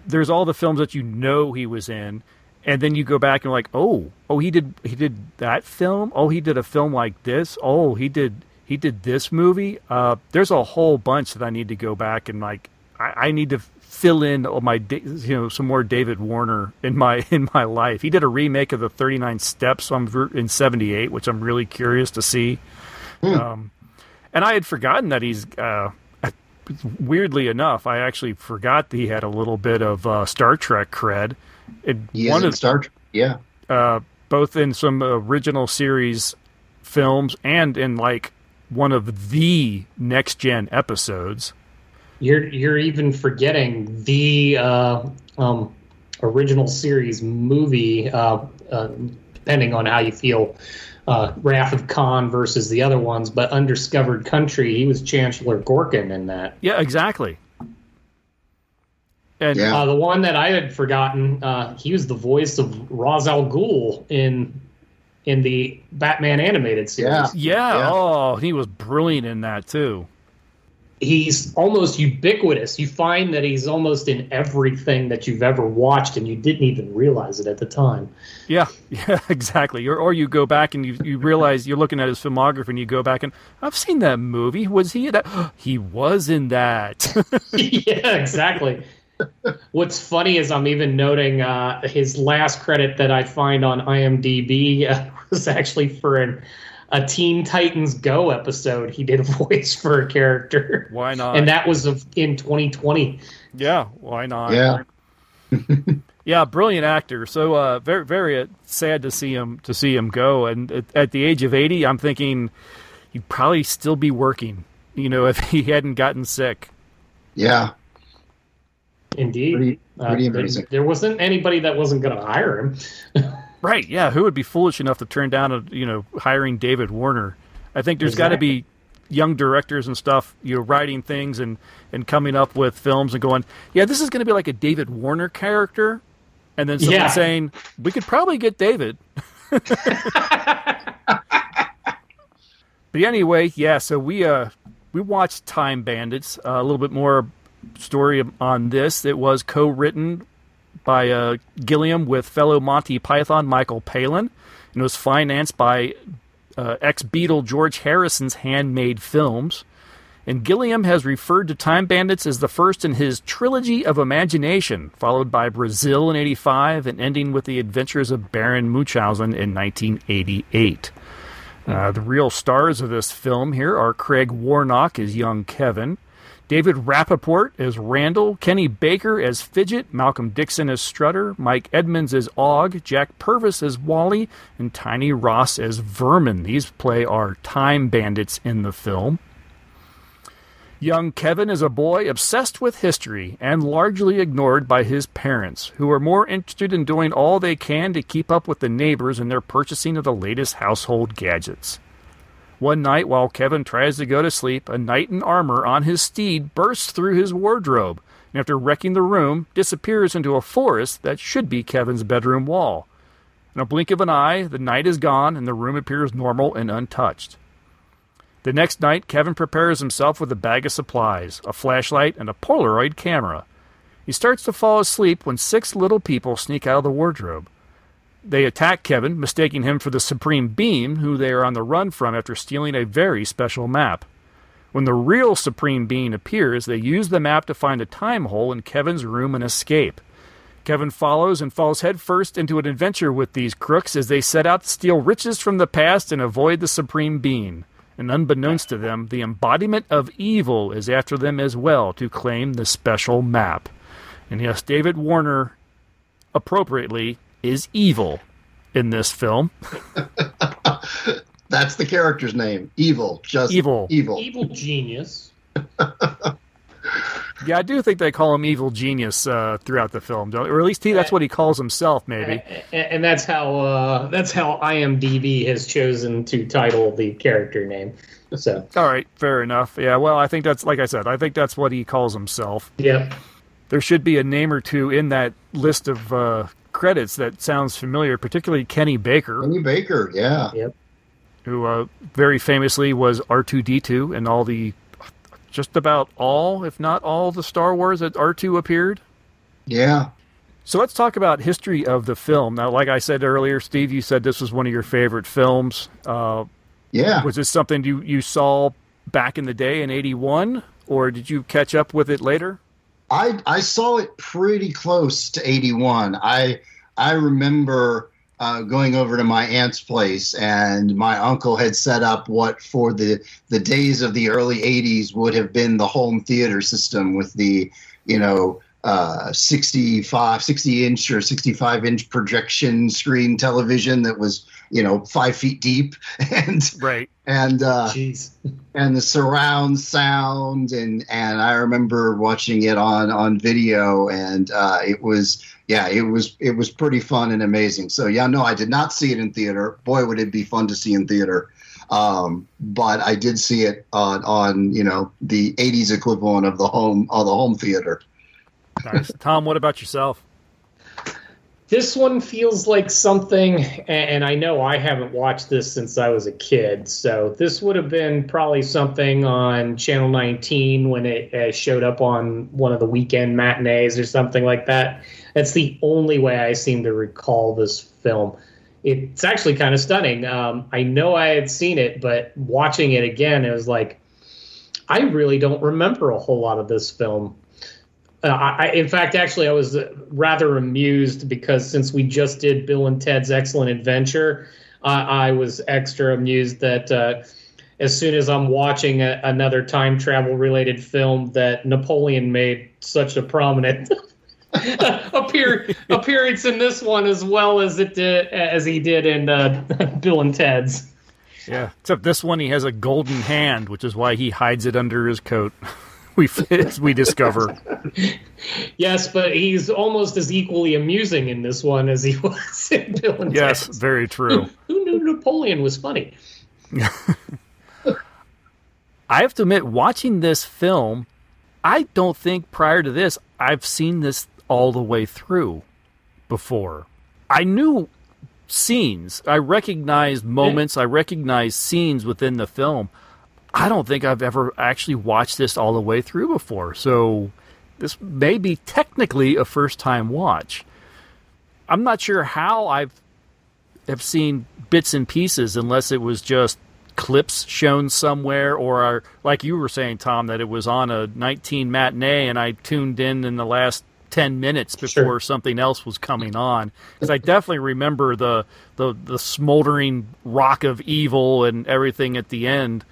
there's all the films that you know he was in, and then you go back and like, oh, oh, he did he did that film. Oh, he did a film like this. Oh, he did he did this movie. Uh, there's a whole bunch that I need to go back and like I, I need to fill in my you know some more David Warner in my in my life. He did a remake of the 39 Steps in 78, which I'm really curious to see. Hmm. Um, and I had forgotten that he's uh, weirdly enough, I actually forgot that he had a little bit of uh, Star Trek cred. It, he one of Star Trek, yeah. Uh, both in some original series films and in like one of the next gen episodes. You're you're even forgetting the uh, um, original series movie, uh, uh, depending on how you feel. Uh, Wrath of Khan versus the other ones, but Undiscovered Country, he was Chancellor Gorkon in that. Yeah, exactly. And yeah. Uh, the one that I had forgotten, uh, he was the voice of Ra's al Ghul in in the Batman animated series. Yeah. yeah. yeah. Oh, he was brilliant in that too he's almost ubiquitous. You find that he's almost in everything that you've ever watched, and you didn't even realize it at the time. Yeah, yeah, exactly. Or, or you go back and you, you realize you're looking at his filmography, and you go back and I've seen that movie. Was he that? he was in that. yeah, exactly. What's funny is I'm even noting uh, his last credit that I find on IMDb uh, was actually for an a Teen Titans Go episode, he did a voice for a character. Why not? And that was in 2020. Yeah, why not? Yeah. yeah, brilliant actor. So uh, very very uh, sad to see him to see him go. And at, at, the age of 80, I'm thinking he'd probably still be working. You know, if he hadn't gotten sick. Yeah. Indeed. Pretty, pretty uh, amazing. There, there wasn't anybody that wasn't going to hire him. Right. Yeah. Who would be foolish enough to turn down a you know hiring David Warner? I think there's exactly. got to be young directors and stuff, you know, writing things and and coming up with films and going, yeah, this is going to be like a David Warner character, and then someone yeah. saying we could probably get David. but anyway, yeah. So we uh we watched Time Bandits. Uh, a little bit more story on this. It was co-written by uh, Gilliam with fellow Monty Python Michael Palin, and was financed by uh, ex Beatle George Harrison's Handmade Films. And Gilliam has referred to Time Bandits as the first in his trilogy of imagination, followed by Brazil in 85 and ending with the adventures of Baron Munchausen in 1988. Uh, the real stars of this film here are Craig Warnock as young Kevin, David Rappaport as Randall, Kenny Baker as Fidget, Malcolm Dixon as Strutter, Mike Edmonds as Og, Jack Purvis as Wally, and Tiny Ross as Vermin. These play our time bandits in the film. Young Kevin is a boy obsessed with history and largely ignored by his parents, who are more interested in doing all they can to keep up with the neighbors in their purchasing of the latest household gadgets. One night, while Kevin tries to go to sleep, a knight in armor on his steed bursts through his wardrobe, and after wrecking the room, disappears into a forest that should be Kevin's bedroom wall. In a blink of an eye, the knight is gone, and the room appears normal and untouched. The next night, Kevin prepares himself with a bag of supplies, a flashlight, and a Polaroid camera. He starts to fall asleep when six little people sneak out of the wardrobe. They attack Kevin, mistaking him for the Supreme Being, who they are on the run from after stealing a very special map. When the real Supreme Being appears, they use the map to find a time hole in Kevin's room and escape. Kevin follows and falls headfirst into an adventure with these crooks as they set out to steal riches from the past and avoid the Supreme Being and unbeknownst to them, the embodiment of evil is after them as well to claim the special map. And yes, David Warner, appropriately, is evil in this film. That's the character's name. Evil. Just evil. Evil. Evil genius. Yeah, I do think they call him evil genius uh, throughout the film, or at least he, that's what he calls himself, maybe. And, and that's how uh, that's how IMDb has chosen to title the character name. So, all right, fair enough. Yeah, well, I think that's like I said, I think that's what he calls himself. Yep. There should be a name or two in that list of uh, credits that sounds familiar, particularly Kenny Baker. Kenny Baker, yeah. Yep. Who uh, very famously was R two D two and all the just about all, if not all, the Star Wars that R2 appeared. Yeah. So let's talk about history of the film. Now, like I said earlier, Steve, you said this was one of your favorite films. Uh, yeah. Was this something you, you saw back in the day in 81, or did you catch up with it later? I, I saw it pretty close to 81. I, I remember uh, going over to my aunt's place, and my uncle had set up what for the the days of the early '80s would have been the home theater system with the you know uh, 65 60 inch or 65 inch projection screen television that was you know five feet deep. And right. and uh Jeez. and the surround sound and and i remember watching it on on video and uh it was yeah it was it was pretty fun and amazing. So yeah no i did not see it in theater. Boy would it be fun to see in theater. Um, but I did see it on, on you know the '80s equivalent of the home of the home theater. Nice, Tom. What about yourself? This one feels like something, and I know I haven't watched this since I was a kid. So this would have been probably something on Channel 19 when it uh, showed up on one of the weekend matinees or something like that. That's the only way I seem to recall this film. It's actually kind of stunning. Um, I know I had seen it, but watching it again, it was like, I really don't remember a whole lot of this film. Uh, I, in fact, actually, I was rather amused because since we just did Bill and Ted's Excellent Adventure, I was extra amused that uh, as soon as I'm watching a, another time travel related film, that Napoleon made such a prominent appear, appearance in this one as well as it did as he did in uh, Bill and Ted's. Yeah, except this one he has a golden hand, which is why he hides it under his coat. we we discover. yes, but he's almost as equally amusing in this one as he was in Bill and Yes, Ted's. very true. Who knew Napoleon was funny? I have to admit, watching this film, I don't think prior to this I've seen this all the way through before. I knew scenes, I recognized moments, I recognized scenes within the film. I don't think I've ever actually watched this all the way through before. So this may be technically a first time watch. I'm not sure how I've have seen bits and pieces unless it was just clips shown somewhere or like you were saying Tom that it was on a 19 matinee and I tuned in in the last 10 minutes before Sure. something else was coming on because I definitely remember the, the the smoldering rock of evil and everything at the end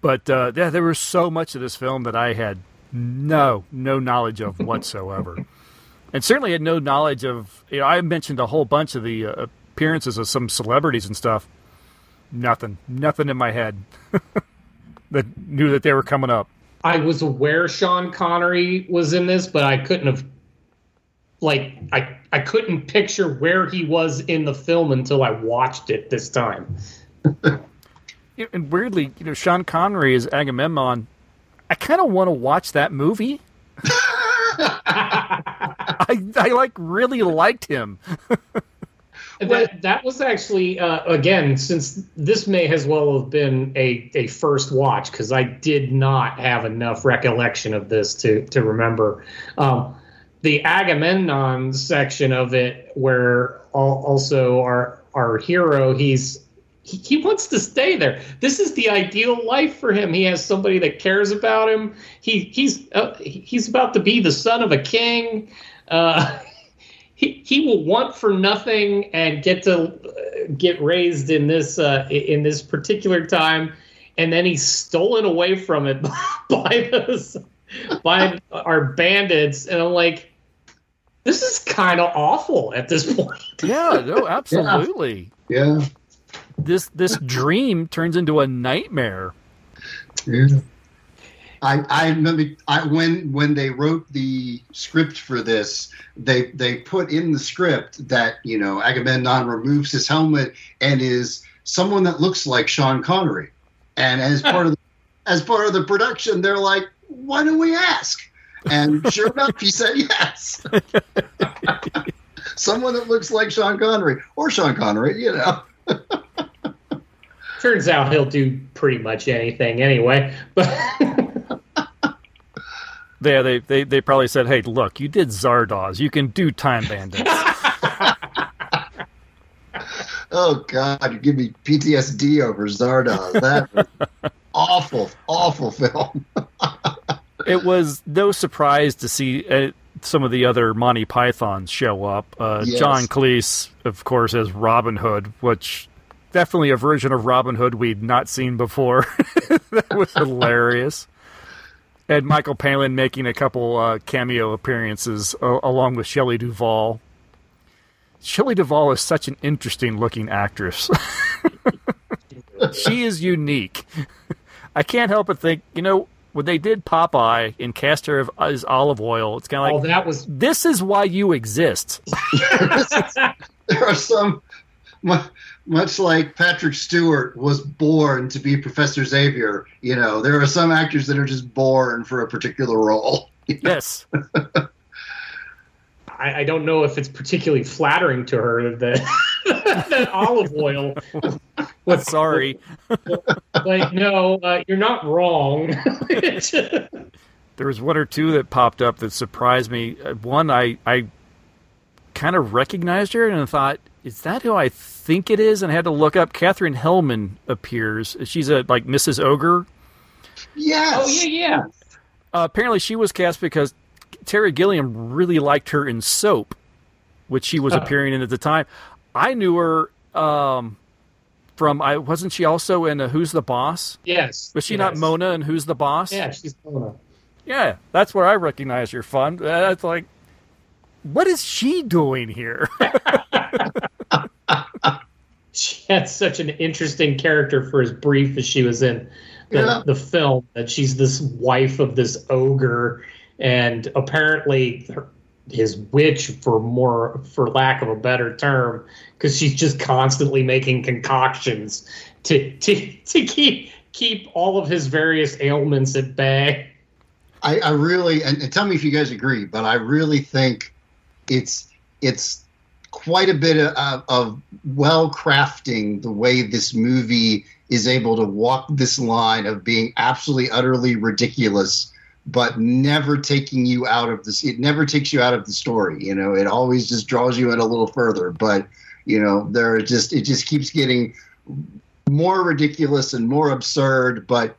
But uh, yeah, there was so much of this film that I had no no knowledge of whatsoever, and certainly had no knowledge of. You know, I mentioned a whole bunch of the uh, appearances of some celebrities and stuff. Nothing, nothing in my head that knew that they were coming up. I was aware Sean Connery was in this, but I couldn't have like I I couldn't picture where he was in the film until I watched it this time. and weirdly, you know, Sean Connery is Agamemnon. I kind of want to watch that movie. I I like really liked him. that that was actually uh, again since this may as well have been a, a first watch because I did not have enough recollection of this to to remember. Um, the Agamemnon section of it, where also our our hero, he's he, he wants to stay there. This is the ideal life for him. He has somebody that cares about him. He he's uh, he's about to be the son of a king. Uh, he he will want for nothing and get to uh, get raised in this uh, in this particular time, and then he's stolen away from it by those by our bandits. And I'm like, this is kind of awful at this point. yeah, no, absolutely. Yeah. yeah. This this dream turns into a nightmare. Yeah. I, I remember I, when when they wrote the script for this, they they put in the script that you know Agamemnon removes his helmet and is someone that looks like Sean Connery, and as part of the, as part of the production, they're like, why don't we ask? And sure enough, he said yes. Someone that looks like Sean Connery or Sean Connery, you know. Turns out he'll do pretty much anything anyway. But yeah, they, they they probably said, "Hey, look, you did Zardoz. You can do Time Bandits." oh God, you give me PTSD over Zardoz. That awful, awful film it was no surprise to see uh, some of the other Monty Pythons show up. Uh, yes. John Cleese, of course, as Robin Hood, which definitely a version of Robin Hood we'd not seen before. that was hilarious. And Michael Palin making a couple uh, cameo appearances uh, along with Shelley Duvall. Shelley Duvall is such an interesting looking actress. she is unique. I can't help but think, you know, when they did Popeye in castor as Olive Oyl, it's kind of oh, like oh, that was. This is why you exist. there are some, much like Patrick Stewart was born to be Professor Xavier. You know, there are some actors that are just born for a particular role. Yes. I, I, don't know if it's particularly flattering to her that that Olive Oyl. Was, Sorry, like no, uh, you're not wrong. there was one or two that popped up that surprised me. Uh, one, I I kind of recognized her and I thought, "Is that who I think it is?" And I had to look up. Katherine Helmond appears. She's a like Mrs. Ogre. Yes. Oh yeah, yeah. Uh, apparently, she was cast because Terry Gilliam really liked her in Soap, which she was appearing in at the time. I knew her um, from. I wasn't she also in Who's the Boss? Yes. Was she yes. not Mona in Who's the Boss? Yeah, she's Mona. Yeah, that's where I recognize her fun. That's like, what is she doing here? she had such an interesting character for as brief as she was in the, yeah. the film. That she's this wife of this ogre and apparently his witch for more for lack of a better term because she's just constantly making concoctions to to to keep keep all of his various ailments at bay. I, I really and, and tell me if you guys agree but i really think it's it's quite a bit of, of well crafting the way this movie is able to walk this line of being absolutely utterly ridiculous but never taking you out of this. It never takes you out of the story. You know, it always just draws you in a little further. But you know, there just it just keeps getting more ridiculous and more absurd, but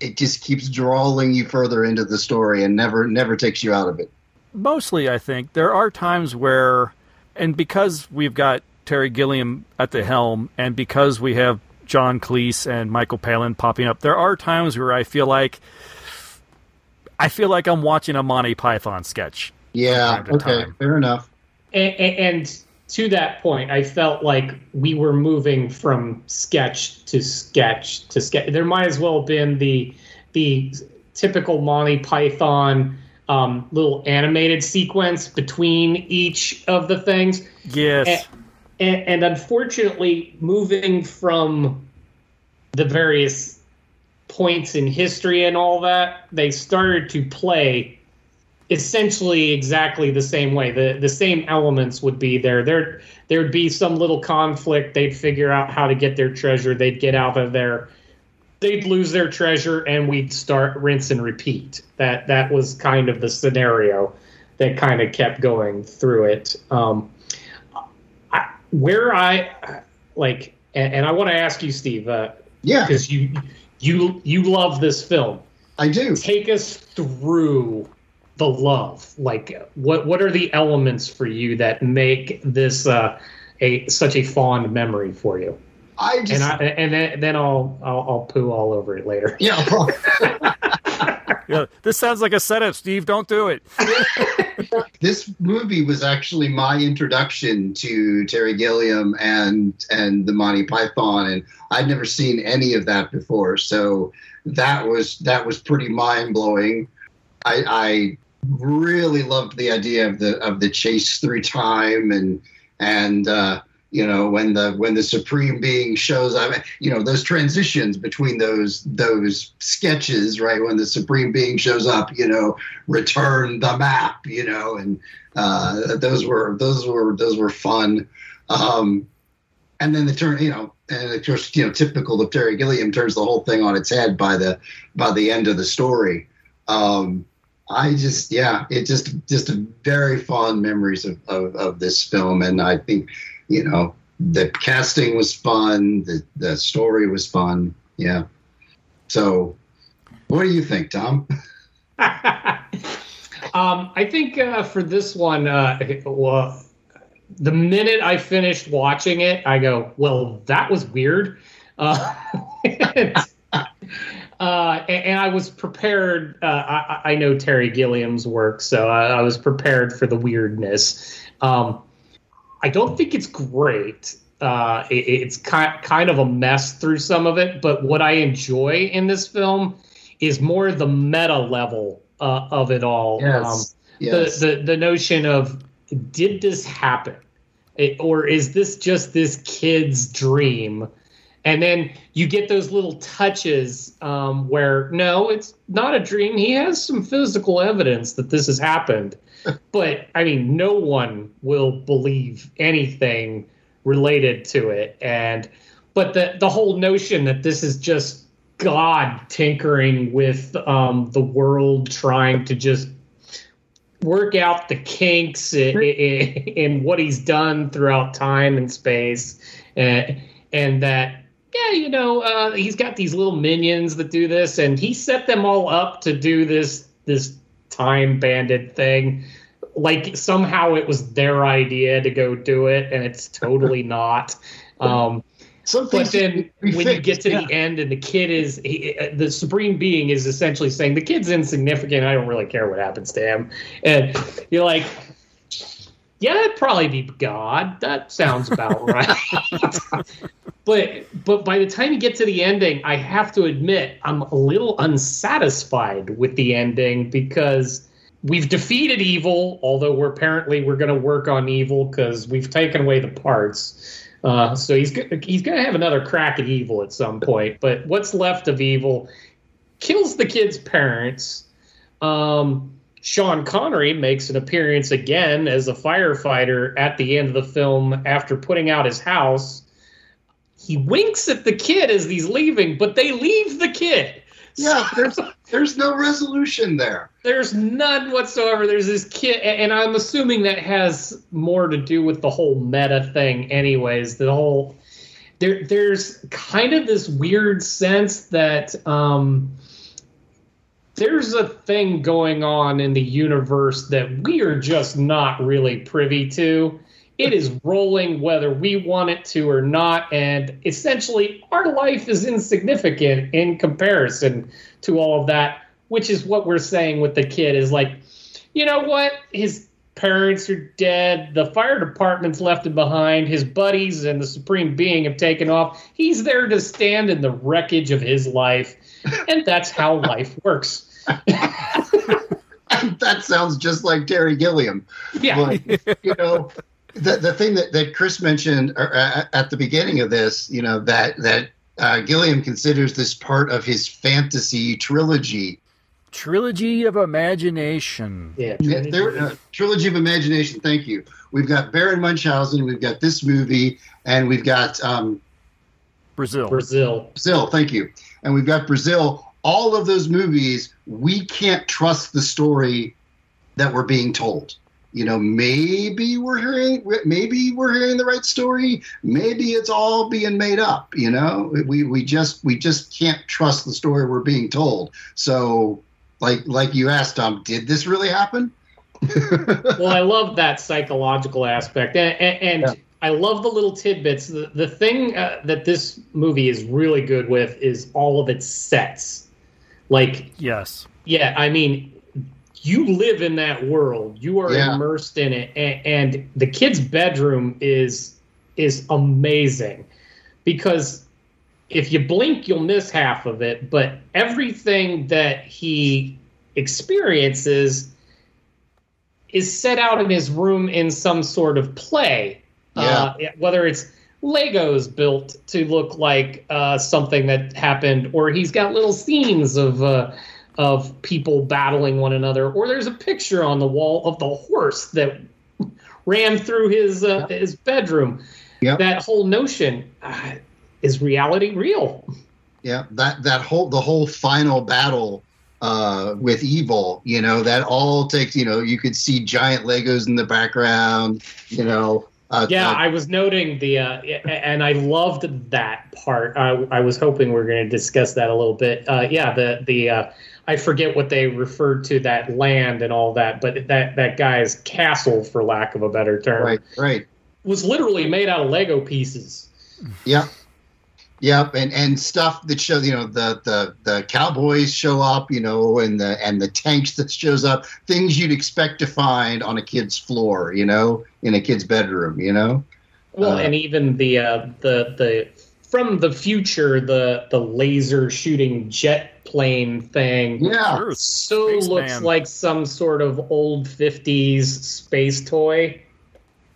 it just keeps drawing you further into the story and never never takes you out of it. Mostly, I think there are times where, and because we've got Terry Gilliam at the helm, and because we have John Cleese and Michael Palin popping up. There are times where I feel like I feel like I'm watching a Monty Python sketch. Yeah. Okay. Time. Fair enough. And, and, to that point, I felt like we were moving from sketch to sketch to sketch. There might as well have been the the typical Monty Python um, little animated sequence between each of the things. Yes. And, and, and unfortunately, moving from the various points in history and all that, they started to play essentially exactly the same way. The the same elements would be there. There there'd be some little conflict. They'd figure out how to get their treasure. They'd get out of there. They'd lose their treasure, and we'd start rinse and repeat. That that was kind of the scenario that kind of kept going through it. Um, where I like, and, and I want to ask you, Steve. Uh, yeah, because you you you love this film. I do. Take us through the love. Like, what what are the elements for you that make this uh, a such a fond memory for you? I just, and I, and then, then I'll, I'll I'll poo all over it later. Yeah. yeah. This sounds like a setup, Steve. Don't do it. this movie was actually my introduction to Terry Gilliam and and the Monty Python, and I'd never seen any of that before. So that was that was pretty mind blowing. I, I really loved the idea of the of the chase through time and and uh, you know when the when the supreme being shows up you know those transitions between those those sketches right? When the supreme being shows up you know return the map you know and uh, those were those were those were fun. Um, and then the turn you know and of course you know typical of terry gilliam turns the whole thing on its head by the by the end of the story. Um, I just, yeah, it just, just very fond memories of, of, of, this film. And I think you know, the casting was fun, the the story was fun. Yeah. So, what do you think, Tom? um, I think uh, for this one, uh, well, the minute I finished watching it, I go, "Well, that was weird," uh, and, uh, and, I was prepared. Uh, I, I, know Terry Gilliam's work, so I, I was prepared for the weirdness. Um, I don't think it's great. Uh, it, it's kind kind of a mess through some of it, but what I enjoy in this film is more the meta level uh, of it all. Yes. Um, yes. The, the the notion of did this happen, it, or is this just this kid's dream? And then you get those little touches um, where no, it's not a dream. He has some physical evidence that this has happened but I mean, no one will believe anything related to it. And but the the whole notion that this is just God tinkering with um, the world, trying to just work out the kinks in, in, in what he's done throughout time and space, and, and that yeah, you know, uh, he's got these little minions that do this, and he set them all up to do this this time banded thing like somehow it was their idea to go do it and it's totally not. Um but then when fixed, you get to yeah. the end and the kid is he, the supreme being is essentially saying the kid's insignificant. I don't really care what happens to him. And you're like yeah that'd probably be god. That sounds about right. But but by the time you get to the ending i have to admit i'm a little unsatisfied with the ending because we've defeated evil, although we're apparently we're going to work on evil because we've taken away the parts. Uh, so he's he's going to have another crack at evil at some point. But what's left of evil kills the kid's parents. Um, Sean Connery makes an appearance again as a firefighter at the end of the film after putting out his house. He winks at the kid as he's leaving, but they leave the kid. Yeah, there's there's no resolution there. There's none whatsoever. There's this kid, and I'm assuming that has more to do with the whole meta thing, anyways. The whole there there's kind of this weird sense that um, there's a thing going on in the universe that we are just not really privy to it is rolling whether we want it to or not. And essentially, our life is insignificant in comparison to all of that, which is what we're saying with the kid is like, you know what? His parents are dead. The fire department's left him behind. His buddies and the supreme being have taken off. He's there to stand in the wreckage of his life. And that's how life works. that sounds just like Terry Gilliam. Yeah. You know, the, the thing that, that Chris mentioned uh, at the beginning of this, you know, that, that uh, Gilliam considers this part of his fantasy trilogy. Trilogy of Imagination. Yeah. There, uh, trilogy of Imagination. Thank you. We've got Baron Munchausen, we've got this movie, and we've got um, Brazil. Brazil. Brazil. Thank you. And we've got Brazil. All of those movies, we can't trust the story that we're being told you know maybe we're hearing maybe we're hearing the right story. Maybe it's all being made up you know? We we just we just can't trust the story we're being told. So like like you asked tom did this really happen? Well i love that psychological aspect. And, and, and yeah. i love the little tidbits. The, the thing uh, that this movie is really good with is all of its sets. Like yes. yeah i mean you live in that world. You are yeah. immersed in it, and, and the kid's bedroom is is amazing because if you blink, you'll miss half of it. But everything that he experiences is set out in his room in some sort of play. Yeah. Uh, whether it's Legos built to look like uh, something that happened, or he's got little scenes of. Uh, of people battling one another, or there's a picture on the wall of the horse that ran through his uh, yep. his bedroom. Yep. That whole notion uh, is reality real. Yeah, that that whole the whole final battle uh, with evil, you know, that all takes, you know, you could see giant Legos in the background, you know. Uh, yeah, uh, I was noting the, uh, and I loved that part. I, I was hoping we are going to discuss that a little bit. Uh, yeah, the the uh, I forget what they referred to that land and all that, but that that guy's castle, for lack of a better term, right, right, was literally made out of Lego pieces. Yeah, yep, and and stuff that shows, you know, the the the cowboys show up, you know, and the and the tanks that shows up, things you'd expect to find on a kid's floor, you know, in a kid's bedroom, you know. Well, uh, and even the uh, the the from the future, the the laser shooting jet plane thing. Yeah, sure. so space looks man. like some sort of old '50s space toy.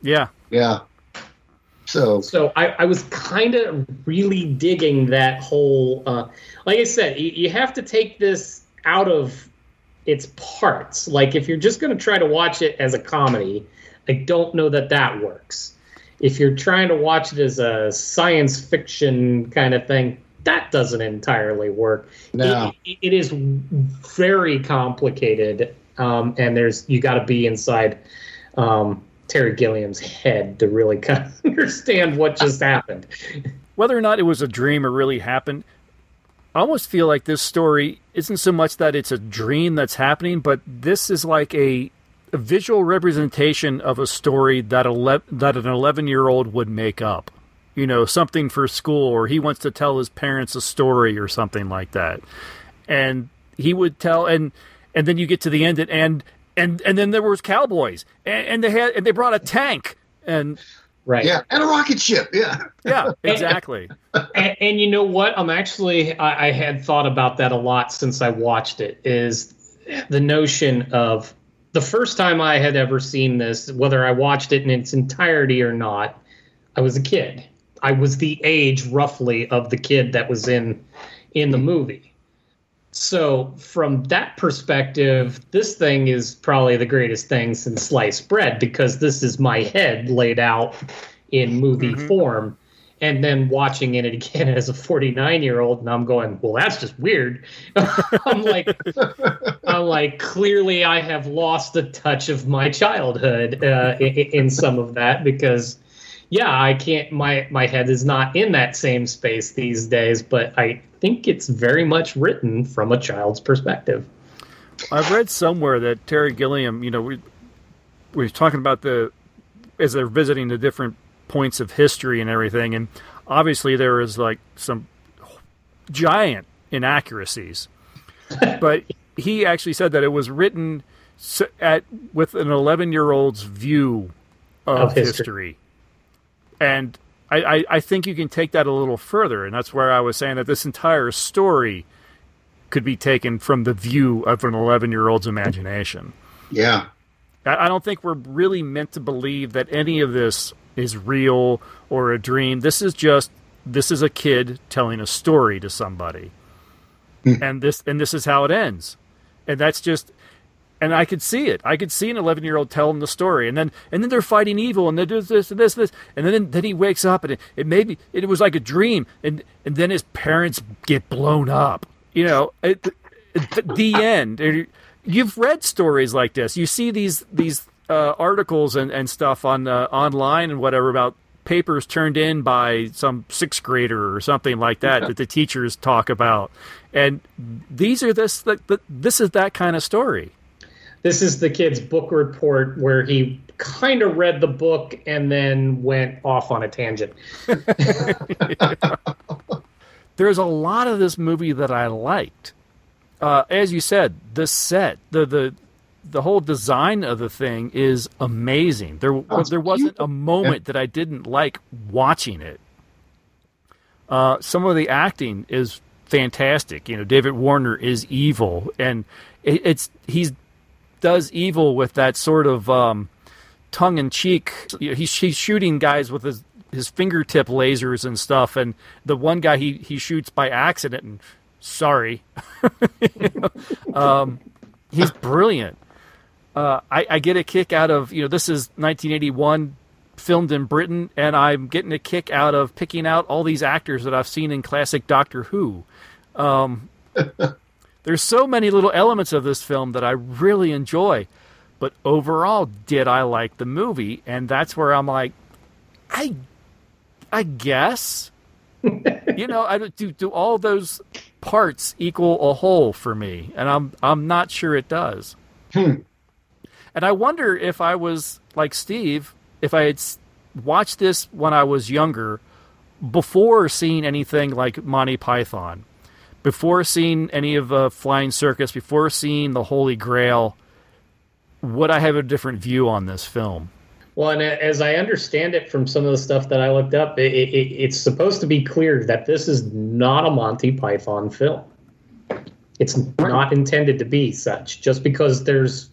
Yeah, yeah. So, so I, I was kind of really digging that whole. Uh, like I said, you, you have to take this out of its parts. Like if you're just going to try to watch it as a comedy, I don't know that that works. If you're trying to watch it as a science fiction kind of thing, that doesn't entirely work. No. it, it is very complicated, um, and there's you got to be inside um, Terry Gilliam's head to really kind of understand what just happened. Whether or not it was a dream or really happened, I almost feel like this story isn't so much that it's a dream that's happening, but this is like a, a visual representation of a story that ele- that an 11 year old would make up you know, something for school or he wants to tell his parents a story or something like that. And he would tell and and then you get to the end and and and then there was cowboys and, and they had and they brought a tank and right. Yeah and a rocket ship yeah. Yeah exactly. And, and, you know what? I'm actually I, I had thought about that a lot since i watched it is the notion of the first time i had ever seen this whether i watched it in its entirety or not i was a kid I was the age roughly of the kid that was in in the movie. So from that perspective, this thing is probably the greatest thing since sliced bread because this is my head laid out in movie mm-hmm. form. And then watching it again as a 49 year old, and I'm going, well, that's just weird. I'm like, I'm like, clearly I have lost a touch of my childhood uh, in, in some of that because yeah, I can't. My my head is not in that same space these days, but I think it's very much written from a child's perspective. I've read somewhere that Terry Gilliam, you know, we we are talking about the as they're visiting the different points of history and everything, and obviously there is like some giant inaccuracies. but he actually said that it was written at with an 11 year old's view of, of history. history. And I, I, I think you can take that a little further, and that's where I was saying that this entire story could be taken from the view of an 11 year old's imagination. Yeah. I, I don't think we're really meant to believe that any of this is real or a dream. This is just this is a kid telling a story to somebody. Hmm. and this and this is how it ends. And that's just and I could see it. I could see an 11 year old telling the story, and then and then they're fighting evil, and they do this and this and this, and then then he wakes up, and it, it maybe it was like a dream, and and then his parents get blown up. You know, it, it, the end. You've read stories like this. You see these these uh, articles and, and stuff on uh, online and whatever about papers turned in by some sixth grader or something like that yeah. that the teachers talk about, and these are this the, the, this is that kind of story. This is the kid's book report where he kind of read the book and then went off on a tangent. There's a lot of this movie that I liked. Uh, as you said, the set, the the the whole design of the thing is amazing. There there wasn't a moment that I didn't like watching it. Uh, some of the acting is fantastic. You know, David Warner is evil, and it, it's he's does evil with that sort of um, tongue in cheek. He's, he's shooting guys with his his fingertip lasers and stuff, and the one guy he he shoots by accident and sorry, um, he's brilliant. Uh, I, I get a kick out of you know this is 1981 filmed in Britain, and I'm getting a kick out of picking out all these actors that I've seen in classic Doctor Who. Um, there's so many little elements of this film that I really enjoy. But overall, did I like the movie? And that's where I'm like, I, I guess. you know, I do do all those parts equal a whole for me, and I'm I'm not sure it does. Hmm. And I wonder if I was like Steve, if I had watched this when I was younger, before seeing anything like Monty Python, before seeing any of the Flying Circus, before seeing the Holy Grail, would I have a different view on this film? Well, and as I understand it from some of the stuff that I looked up, it, it, it's supposed to be clear that this is not a Monty Python film. It's not intended to be such. Just because there's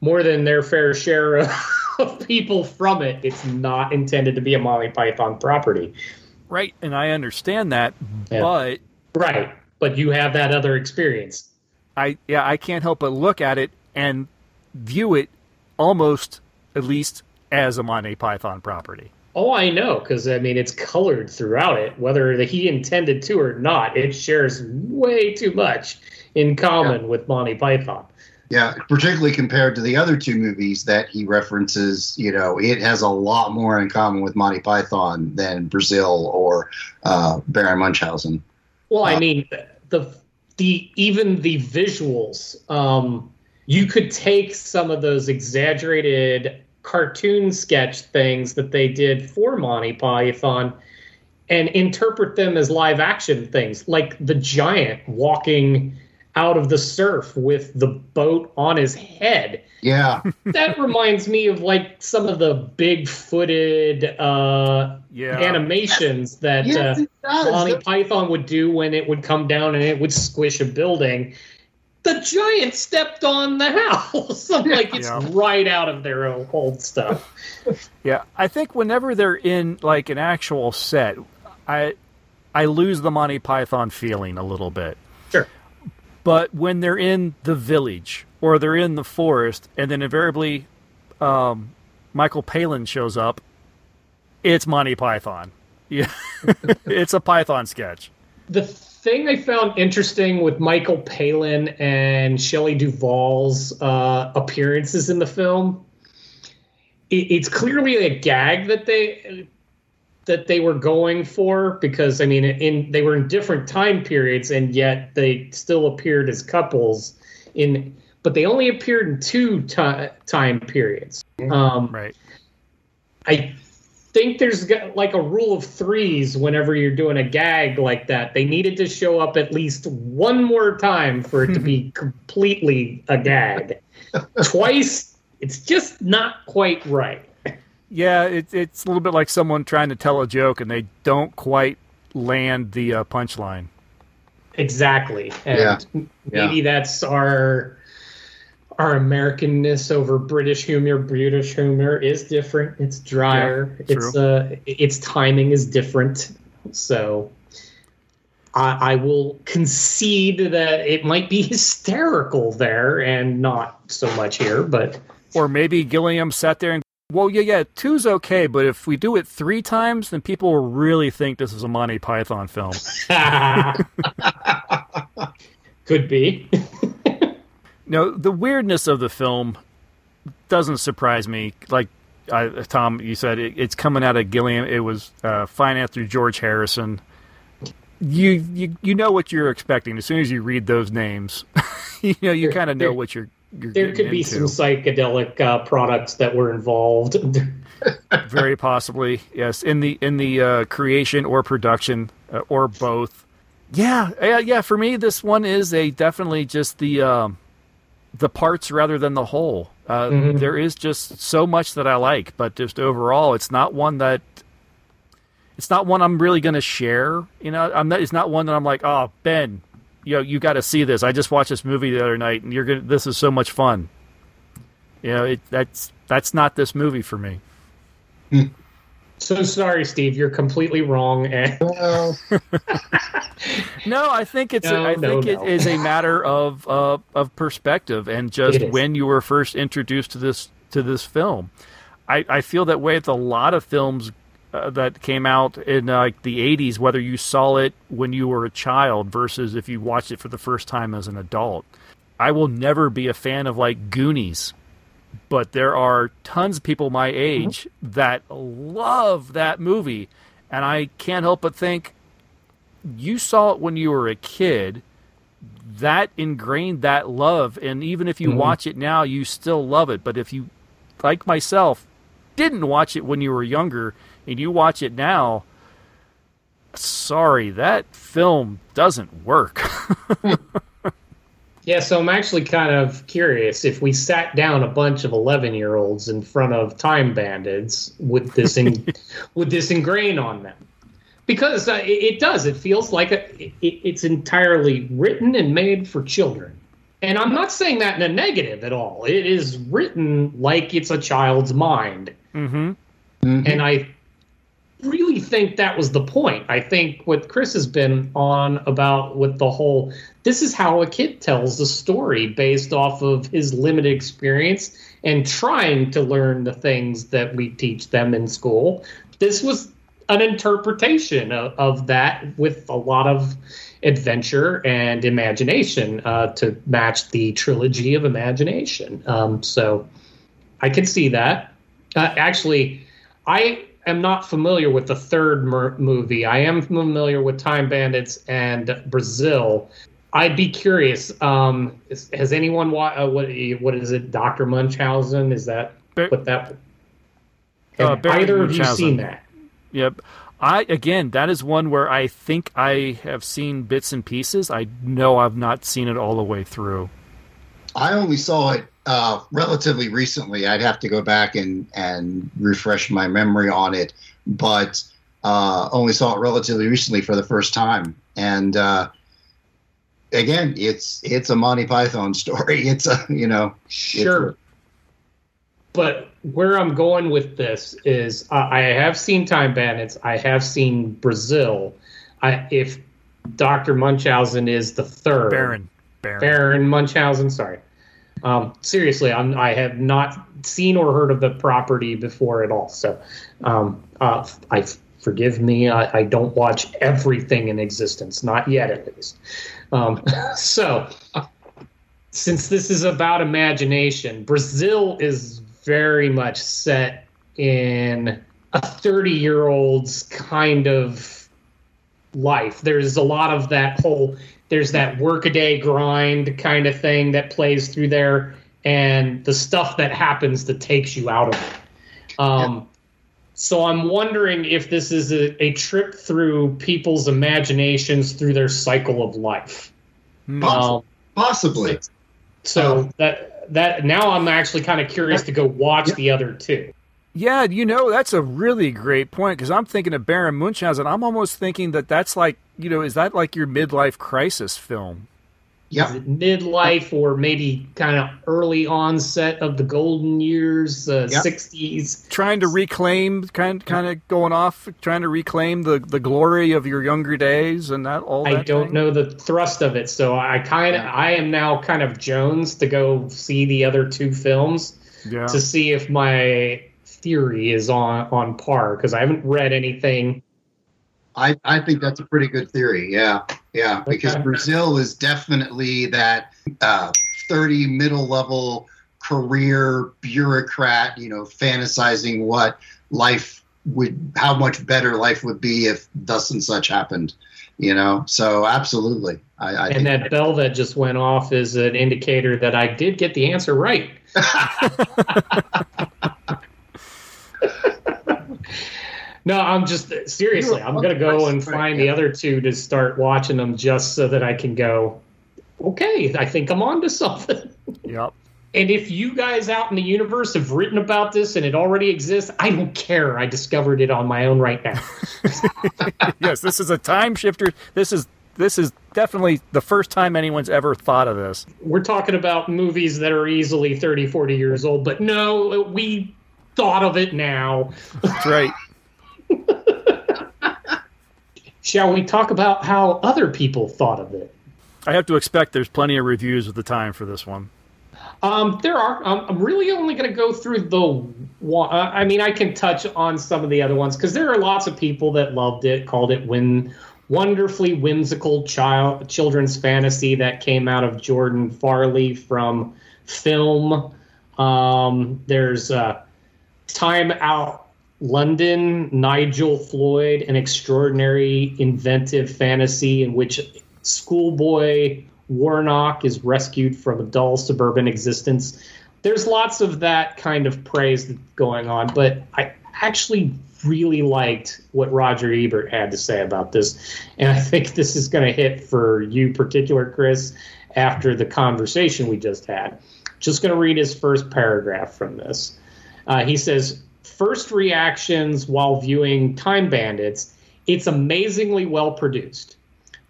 more than their fair share of, of people from it, it's not intended to be a Monty Python property. Right, and I understand that, yeah. but right, but you have that other experience. I yeah, I can't help but look at it and view it almost at least as a Monty Python property. Oh, I know, because I mean it's colored throughout it, whether he intended to or not. It shares way too much in common yeah. with Monty Python. Yeah, particularly compared to the other two movies that he references, you know, it has a lot more in common with Monty Python than Brazil or uh, Baron Munchausen. Well, I uh, mean, the the even the visuals. Um, you could take some of those exaggerated cartoon sketch things that they did for Monty Python and interpret them as live action things, like the giant walking out of the surf with the boat on his head. Yeah. that reminds me of like some of the big footed uh, yeah. animations that yes, uh, Monty Python would do when it would come down and it would squish a building. The giant stepped on the house. like it's yeah. right out of their old stuff. yeah, I think whenever they're in like an actual set, I I lose the Monty Python feeling a little bit. But when they're in the village or they're in the forest, and then invariably um, Michael Palin shows up, it's Monty Python. Yeah, it's a Python sketch. The thing I found interesting with Michael Palin and Shelley Duvall's uh, appearances in the film, it, it's clearly a gag that they that they were going for because I mean in they were in different time periods and yet they still appeared as couples in but they only appeared in two time periods. Um, right. I think there's like a rule of threes whenever you're doing a gag like that. They needed to show up at least one more time for it to be completely a gag. Twice, it's just not quite right. Yeah, it, it's a little bit like someone trying to tell a joke and they don't quite land the uh, punchline. Exactly, and yeah. maybe yeah. that's our our Americanness over British humor. British humor is different. It's drier. Yeah, it's uh, its timing is different. So I, I, will concede that it might be hysterical there and not so much here, but or maybe Gilliam sat there and well, yeah, yeah, two's okay, but if we do it three times, then people will really think this is a Monty Python film. Could be. no, the weirdness of the film doesn't surprise me. Like I, Tom, you said it, it's coming out of Gilliam. It was uh, financed through George Harrison. You, you you know what you're expecting as soon as you read those names. you know you kind of know what you're there could be some psychedelic uh, products that were involved. Very possibly, yes. In the in the uh, creation or production uh, or both. Yeah, yeah, yeah. For me, this one is a definitely just the um, the parts rather than the whole. Uh, mm-hmm. there is just so much that I like, but just overall, it's not one that it's not one I'm really going to share. You know, I'm not, it's not one that I'm like, oh, Ben, you know, you got to see this. I just watched this movie the other night, and you're gonna. This is so much fun. You know, it, that's that's not this movie for me. So sorry, Steve. You're completely wrong. no, I think it's. No, a, I no, think no. it is a matter of uh, of perspective and just when you were first introduced to this to this film. I, I feel that way with a lot of films uh, that came out in uh, like the 80s, whether you saw it when you were a child versus if you watched it for the first time as an adult. I will never be a fan of like Goonies, but there are tons of people my age mm-hmm. that love that movie. And I can't help but think you saw it when you were a kid. That ingrained that love. And even if you mm-hmm. watch it now, you still love it. But if you, like myself, didn't watch it when you were younger, and you watch it now, sorry, that film doesn't work. yeah, so I'm actually kind of curious if we sat down a bunch of 11 year olds in front of Time Bandits, would this in, would this ingrain on them? Because uh, it, it, does. It feels like a, it, it's entirely written and made for children. And I'm not saying that in a negative at all. It is written like it's a child's mind. Mm-hmm. Mm-hmm. And I really think that was the point. I think what Chris has been on about with the whole this is how a kid tells a story based off of his limited experience and trying to learn the things that we teach them in school. This was an interpretation of, of that with a lot of adventure and imagination uh, to match the trilogy of imagination. Um, so I can see that. Uh, actually, I am not familiar with the third mer- movie. I am familiar with Time Bandits and Brazil. I'd be curious. Um, is, has anyone wa- uh, what what is it? Doctor Munchausen? Is that what that? Uh, either of you seen that? Yep. I again, that is one where I think I have seen bits and pieces. I know I've not seen it all the way through. I only saw it uh, relatively recently. I'd have to go back and and refresh my memory on it, but uh, only saw it relatively recently for the first time. And uh, again, it's it's a Monty Python story. It's a you know sure. but where I'm going with this is uh, I have seen Time Bandits. I have seen Brazil. I, if Dr. Munchausen is the third. Baron. Baron. Baron Munchausen. Sorry. Um, seriously, I'm, i have not seen or heard of the property before at all. So, um, uh, I forgive me. I, I, don't watch everything in existence, not yet at least. Um, so, since this is about imagination, Brazil is very much set in a 30 year old's kind of life. There's a lot of that whole there's that workaday grind kind of thing that plays through there, and the stuff that happens that takes you out of it. Um, So I'm wondering if this is a, a trip through people's imaginations through their cycle of life. Um, Possibly. So that that now I'm actually kind of curious to go watch the other two. Yeah, you know that's a really great point because I'm thinking of Baron Munchausen. I'm almost thinking that that's like you know is that like your midlife crisis film? Yeah, midlife or maybe kind of early onset of the golden years, uh, yep. 60s. Trying to reclaim, kind kind of going off, trying to reclaim the, the glory of your younger days and that all. That I don't thing? know the thrust of it, so I kind of I am now kind of Jones to go see the other two films yeah. to see if my theory is on on par because I haven't read anything I, I think that's a pretty good theory. Yeah. Yeah. Because okay. Brazil is definitely that uh, 30 middle level career bureaucrat, you know, fantasizing what life would, how much better life would be if thus and such happened, you know? So absolutely. I, I and that bell that just went off is an indicator that I did get the answer right. No, I'm just uh, seriously. I'm gonna go and find the other two to start watching them just so that I can go. Okay, I think I'm on to something. Yep. And if you guys out in the universe have written about this and it already exists, I don't care. I discovered it on my own right now. yes, this is a time shifter. This is this is definitely the first time anyone's ever thought of this. We're talking about movies that are easily 30, 40 years old, but no, we thought of it now. That's right. Shall we talk about how other people thought of it? I have to expect there's plenty of reviews of the time for this one. Um, there are. Um, I'm really only going to go through the one. Uh, I mean, I can touch on some of the other ones because there are lots of people that loved it, called it "when wonderfully whimsical child children's fantasy" that came out of Jordan Farley from film. Um, there's uh, Time Out London, Nigel Floyd, an extraordinary inventive fantasy in which schoolboy Warnock is rescued from a dull suburban existence. There's lots of that kind of praise going on, but I actually really liked what Roger Ebert had to say about this. And I think this is going to hit for you, particular Chris, after the conversation we just had. Just going to read his first paragraph from this. Uh, he says, first reactions while viewing Time Bandits, it's amazingly well produced.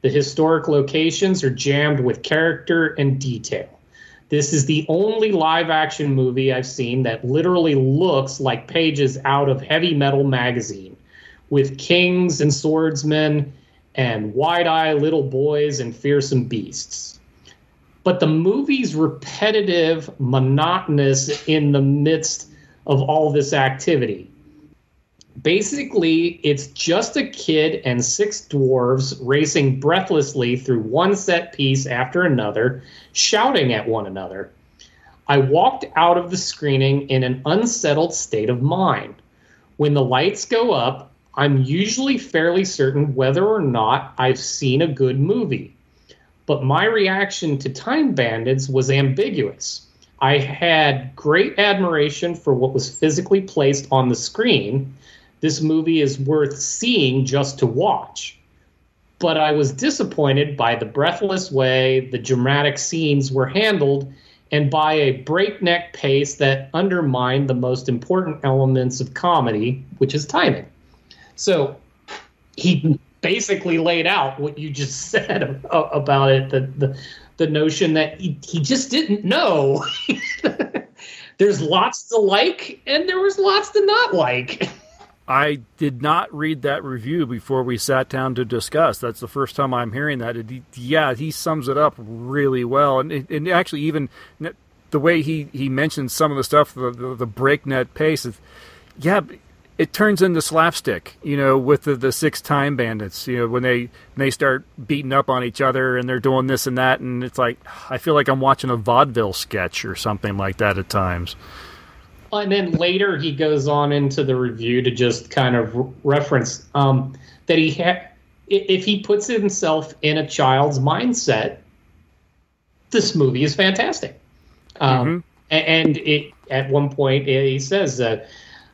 The historic locations are jammed with character and detail. This is the only live action movie I've seen that literally looks like pages out of Heavy Metal magazine, with kings and swordsmen and wide eyed little boys and fearsome beasts. But the movie's repetitive, monotonous in the midst of all this activity. Basically, it's just a kid and six dwarves racing breathlessly through one set piece after another, shouting at one another. I walked out of the screening in an unsettled state of mind. When the lights go up, I'm usually fairly certain whether or not I've seen a good movie. But my reaction to Time Bandits was ambiguous. I had great admiration for what was physically placed on the screen. This movie is worth seeing just to watch. But I was disappointed by the breathless way the dramatic scenes were handled and by a breakneck pace that undermined the most important elements of comedy, which is timing. So he basically laid out what you just said about it the, the the notion that he, he just didn't know. There's lots to like, and there was lots to not like. I did not read that review before we sat down to discuss. That's the first time I'm hearing that. It, yeah, he sums it up really well, and, and actually even the way he, he mentions some of the stuff, the, the, the breakneck pace. yeah, it turns into slapstick, you know, with the, the six time bandits, you know, when they when they start beating up on each other and they're doing this and that, and it's like I feel like I'm watching a vaudeville sketch or something like that at times. And then later he goes on into the review to just kind of reference um, that he ha- if he puts himself in a child's mindset, this movie is fantastic. Um, mm-hmm. And it at one point he says that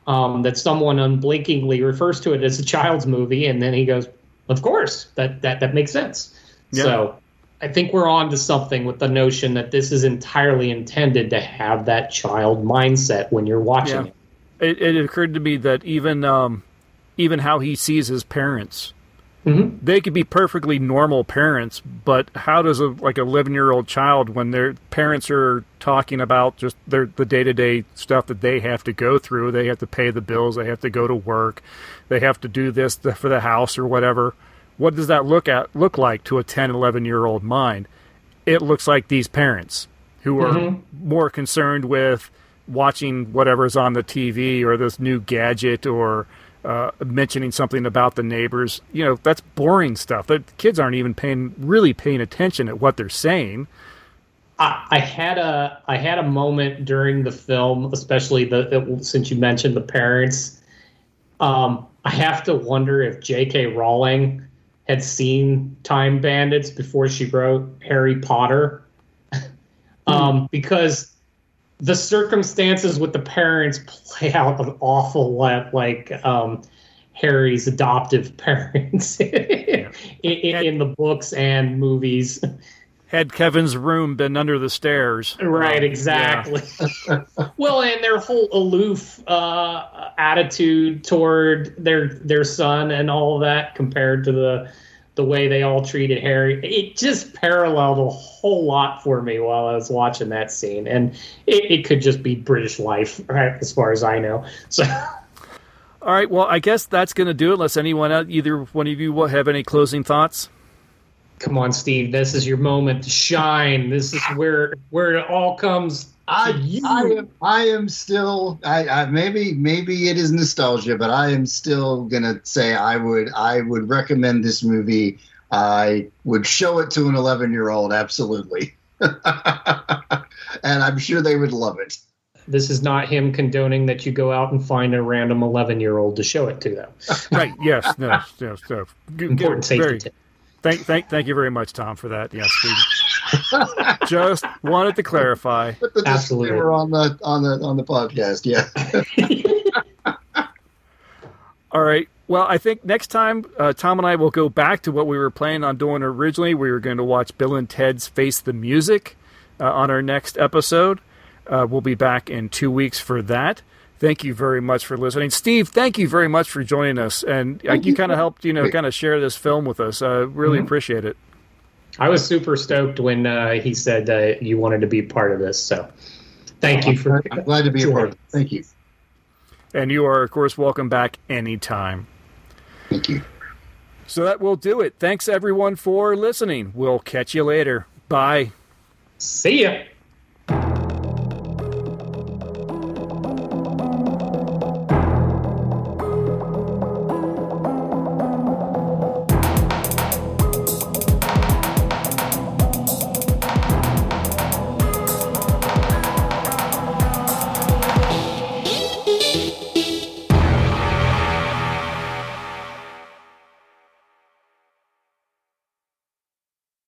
um, that someone unblinkingly refers to it as a child's movie, and then he goes, "Of course, that that that makes sense." Yeah. So I think we're on to something with the notion that this is entirely intended to have that child mindset when you're watching yeah. it. it. It occurred to me that even um, even how he sees his parents, mm-hmm. they could be perfectly normal parents, but how does a like 11 year old child when their parents are talking about just their the day to day stuff that they have to go through, they have to pay the bills, they have to go to work, they have to do this for the house or whatever what does that look at look like to a 10 11 year old mind it looks like these parents who are mm-hmm. more concerned with watching whatever's on the tv or this new gadget or uh, mentioning something about the neighbors you know that's boring stuff the kids aren't even paying really paying attention at what they're saying I, I had a I had a moment during the film, especially the since you mentioned the parents. Um, I have to wonder if J.K. Rowling had seen Time Bandits before she wrote Harry Potter. um, because the circumstances with the parents play out an awful lot like um, Harry's adoptive parents in, in, in, the books and movies. Had Kevin's room been under the stairs? Right, exactly. Yeah. well, and their whole aloof uh, attitude toward their their son and all of that compared to the the way they all treated Harry, it just paralleled a whole lot for me while I was watching that scene, and it, it could just be British life, right, as far as I know. So. All right. Well, I guess that's going to do it. Unless anyone, either one of you, have any closing thoughts come on, Steve, this is your moment to shine. This is where where it all comes. I, I am I am still I, I maybe maybe it is nostalgia, but I am still gonna say I would I would recommend this movie. I would show it to an eleven year old absolutely, and I'm sure they would love it. This is not him condoning that you go out and find a random 11 year old to show it to them. right. Yes. No. no, no. Important safety very, tip. Thank, thank, thank you very much, Tom, for that. Yes, we just wanted to clarify. Put the Absolutely, we're on the on the on the podcast. Yeah. All right. Well, I think next time uh, Tom and I will go back to what we were planning on doing originally. We were going to watch Bill and Ted's Face the Music uh, on our next episode. Uh, we'll be back in two weeks for that thank you very much for listening. Steve, thank you very much for joining us. And uh, you, you kind of helped, you know, kind of share this film with us. I uh, really mm-hmm. appreciate it. I was super stoked when uh, he said uh, you wanted to be part of this. So thank you for. I'm glad to be a part of it. Thank you. And you are, of course, welcome back anytime. Thank you. So that will do it. Thanks, everyone, for listening. We'll catch you later. Bye. See ya.